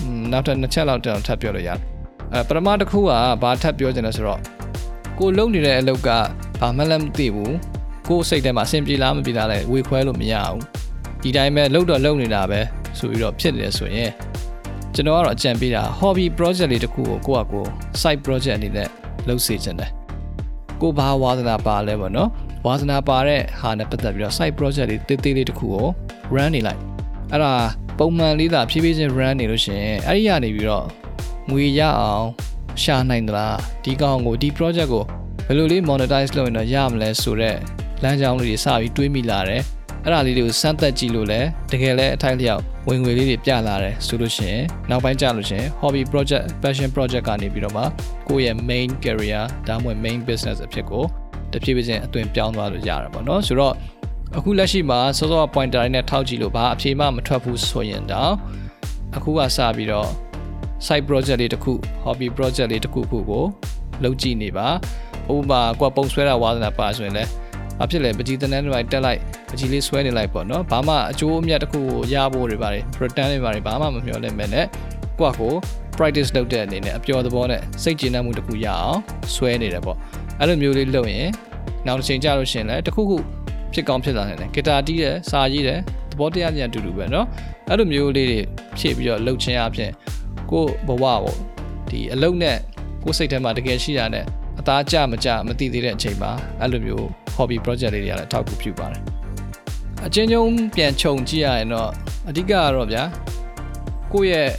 อืมနောက်ထပ်နှစ်ချက်လောက်တောင်ထပ်ပြောလို့ရတယ်အဲပထမတစ်ခုကဘာထပ်ပြောချင်လဲဆိုတော့ကိုလုံနေတဲ့အလုပ်ကဘာမှလည်းမသိဘူးကိုယ်စိတ်ထဲမှာအဆင်ပြေလားမပြေလားလဲဝေခွဲလို့မရဘူးဒီတိုင်းပဲလုံတော့လုံနေတာပဲဆိုပြီးတော့ဖြစ်နေတယ်ဆိုရင်ကျွန်တော်ကတော့အကြံပေးတာ hobby project လေးတစ်ခုကိုကိုယ့်အကို side project အနေနဲ့ လုပ်စေချင်တယ်ကိုဘာဝါသနာပါလဲပေါ့နော်ဝါသနာပါတဲ့ဟာနဲ့ပတ်သက်ပြီးတော့ side project လေးတေးသေးလေးတစ်ခုကို run နေလိုက်အဲ့ဒါပုံမှန်လေးသာဖြည်းဖြည်းချင်း run နေလို့ရှိရင်အဲ့ဒီကနေပြီးတော့ငွေရအောင်ရှာနိုင်သလားဒီကောင်ကိုဒီ project ကိုဘယ်လိုလေး monetize လုပ်ရင်တော့ရမလဲဆိုတော့လမ်းကြောင်းလေးတွေစပြီးတွေးမိလာတယ် အဲ့ဒါလေးတွေကိုစမ်းသပ်ကြည့်လို့လဲတကယ်လဲအထိုက်လျောက်ဝင်ငွေလေးတွေပြလာတယ်ဆိုလို့ရှိရင်နောက်ပိုင်းကျလို့ရှိရင် hobby project passion project ကနေပြီးတော့မှကိုယ့်ရဲ့ main career ဒါမှမဟုတ် main business အဖြစ်ကိုတဖြည်းဖြည်းချင်းအသွင်ပြောင်းသွားလို့ရတာပေါ့နော်ဆိုတော့အခုလက်ရှိမှာစောစော pointer တွေနဲ့ထောက်ကြည့်လို့ဘာအဖြေမှမထွက်ဘူးဆိုရင်တော့အခုကစပြီးတော့ side project လေးတစ်ခု hobby project လေးတစ်ခုခုကိုလုပ်ကြည့်နေပါဥပမာကိုယ်ပုံဆွဲတာဝါသနာပါဆိုရင်လည်းအဖြစ်လေပကြီးတန်းတန်းတွေတက်လိုက် ပကြီးလေးဆွဲနေလိုက်ပေါ့နော်ဘာမှအကျိုးအမြတ်တစ်ခုကိုရဖို့တွေပါတယ် return တွေပါတယ်ဘာမှမမျှော်လင့်မဲ့နဲ့ကိုယ့်ကို practice လုပ်တဲ့အနေနဲ့အပျော်သဘောနဲ့စိတ်ကျေနပ်မှုတစ်ခုရအောင်ဆွဲနေတယ်ပေါ့အဲ့လိုမျိုးလေးလုပ်ရင်နောက်တစ်ချိန်ကြာလို့ရှိရင်လည်းတစ်ခုခုဖြစ်ကောင်းဖြစ်လာနိုင်တယ်ဂီတာတီးတယ်စာရေးတယ်သဘောတရားညာအတူတူပဲเนาะအဲ့လိုမျိုးလေးတွေဖြည့်ပြီးတော့လှုပ်ခြင်းအပြင်ကိုဘဝပေါ့ဒီအလုံးနဲ့ကိုစိတ်ထဲမှာတကယ်ရှိတာနဲ့အသားကြမကြမသိသေးတဲ့အချိန်မှာအဲ့လိုမျိုး hobby project လေးတွေကလည်းအထောက်အကူပြုပါတယ် အချင်းချင်းပြန်ခြုံကြည့်ရရင်တော့အဓိကကတော့ဗျာကိုယ့်ရဲ့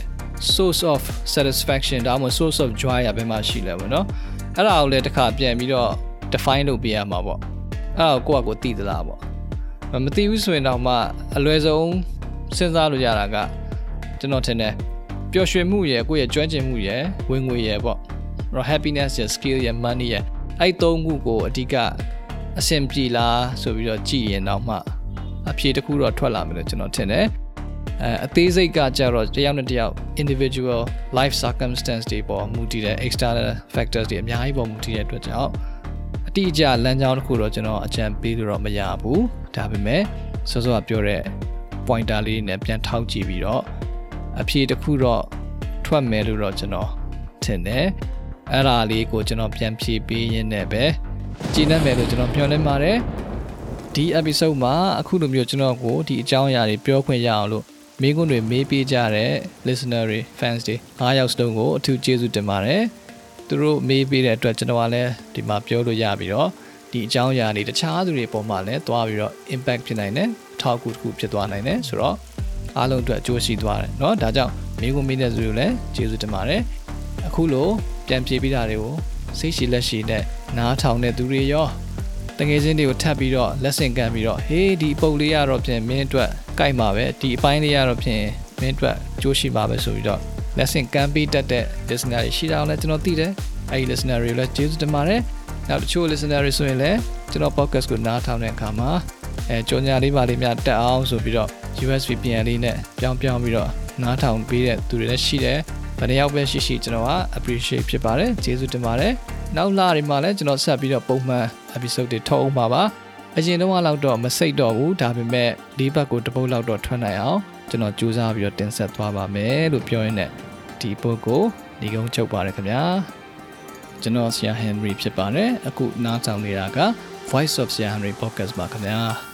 source of satisfaction ဒါမှမဟုတ် source of joy ရဘယ်မှာရှိလဲပေါ့နော်အဲ့ဒါကိုလည်းတစ်ခါပြန်ပြီးတော့ define လုပ်ပြရမှာပေါ့အဲ့ဒါကိုကိုယ့်အကိုသိသလားပေါ့မသိဘူးဆိုရင်တော့မှအလွယ်ဆုံးစဉ်းစားလို့ရတာကကျွန်တော်ထင်တယ်ပျော်ရွှင်မှုရယ်ကိုယ့်ရဲ့ကျွမ်းကျင်မှုရယ်ဝင်ငွေရယ်ပေါ့တော့ happiness ရယ် skill ရယ် money ရယ်အဲ့သုံးခုကိုအဓိကအဆင်ပြေလားဆိုပြီးတော့ကြည့်ရင်တော့မှ အဖြေတစ်ခုတော့ထွက်လာမယ်လို့ကျွန်တော်ထင်တယ်အဲအသေးစိတ်ကကြတော့တယောက်နဲ့တယောက် individual life circumstance တွေပေါ်မူတည်တဲ့ external factors တွေအများကြီးပေါ်မူတည်တဲ့အတွက်ကြောင့်အတိအကျလမ်းကြောင်းတစ်ခုတော့ကျွန်တော်အကြံပေးလို့တော့မရဘူးဒါပေမဲ့စောစောကပြောတဲ့ pointer လေးနဲ့ပြန်ထောက်ကြည့်ပြီးတော့အဖြေတစ်ခုတော့ထွက်မယ်လို့တော့ကျွန်တော်ထင်တယ်အဲ့ဒါလေးကိုကျွန်တော်ပြန်ဖြေပေးရင်းနဲ့ပဲကြည်နပ်မယ်လို့ကျွန်တော်ပြောနေပါတယ် ဒီ episode မှာအခုလိုမျိုးကျွန်တော်ကိုဒီအကြောင်းအရာတွေပြောခွင့်ရအောင်လို့မိကွန်းတွေမေးပေးကြတဲ့ listener တွေ fans တွေအားယောက်စလုံးကိုအထူးကျေးဇူးတင်ပါတယ်သူတို့မေးပေးတဲ့အတွက်ကျွန်တော်ကလည်းဒီမှာပြောလို့ရပြီးတော့ဒီအကြောင်းအရာတွေတခြားသူတွေပေါ်မှာလည်းတွားပြီးတော့ impact ဖြစ်နိုင်တယ်အထောက်အကူတစ်ခုဖြစ်သွားနိုင်တယ်ဆိုတော့အားလုံးအတွက်အကျိုးရှိသွားတယ်เนาะဒါကြောင့်မိကွန်းမေးတဲ့သူတွေကိုလည်းကျေးဇူးတင်ပါတယ်အခုလိုပြန်ပြေးပြီးတာတွေကိုစိတ်ရှိလက်ရှိနဲ့နားထောင်တဲ့သူတွေရော တငယ်ချင်းတွေကိုထပ်ပြီးတော့လက်ဆင့်ကမ်းပြီးတော့ဟေးဒီအပုတ်လေးရတော့ဖြင့်မင်းအတွက်ကြိုက်မှာပဲဒီအပိုင်းလေးရတော့ဖြင့်မင်းအတွက်ကြိုးရှိမှာပဲဆိုပြီးတော့လက်ဆင့်ကမ်းပေးတတ်တဲ့ listener တွေရှိတာကိုလည်းကျွန်တော်သိတယ်အဲဒီ listener တွေလည်းကျေးဇူးတင်ပါတယ်နောက်တချို့ listener တွေဆိုရင်လည်းကျွန်တော် podcast ကိုနားထောင်တဲ့အခါမှာအဲကြော်ညာလေးပါလေးများတက်အောင်ဆိုပြီးတော့ USB VPN လေးနဲ့ပြောင်းပြောင်းပြီးတော့နားထောင်ပေးတဲ့သူတွေလည်းရှိတယ်ဘယ်နှယောက်ပဲရှိရှိကျွန်တော်က appreciate ဖြစ်ပါတယ်ကျေးဇူးတင်ပါတယ် နောက်လာတွေမှာလည်းကျွန်တော်ဆက်ပြီးတော့ပုံမှန် episode တွေထုတ်အောင်ပါပါအရင်တော့လောက်တော့မစိတ်တော့ဘူးဒါပေမဲ့လေးဘက်ကိုတစ်ပုတ်လောက်တော့ထွက်နိုင်အောင်ကျွန်တော်ကြိုးစားပြီးတော့တင်ဆက်သွားပါမယ်လို့ပြောရင်းနဲ့ဒီပုတ်ကိုညီကုန်းချုပ်ပါတယ်ခင်ဗျာကျွန်တော်ဆရာ Henry ဖြစ်ပါတယ်အခုနားထောင်နေတာက Voice of Sir Henry Podcast ပါခင်ဗျာ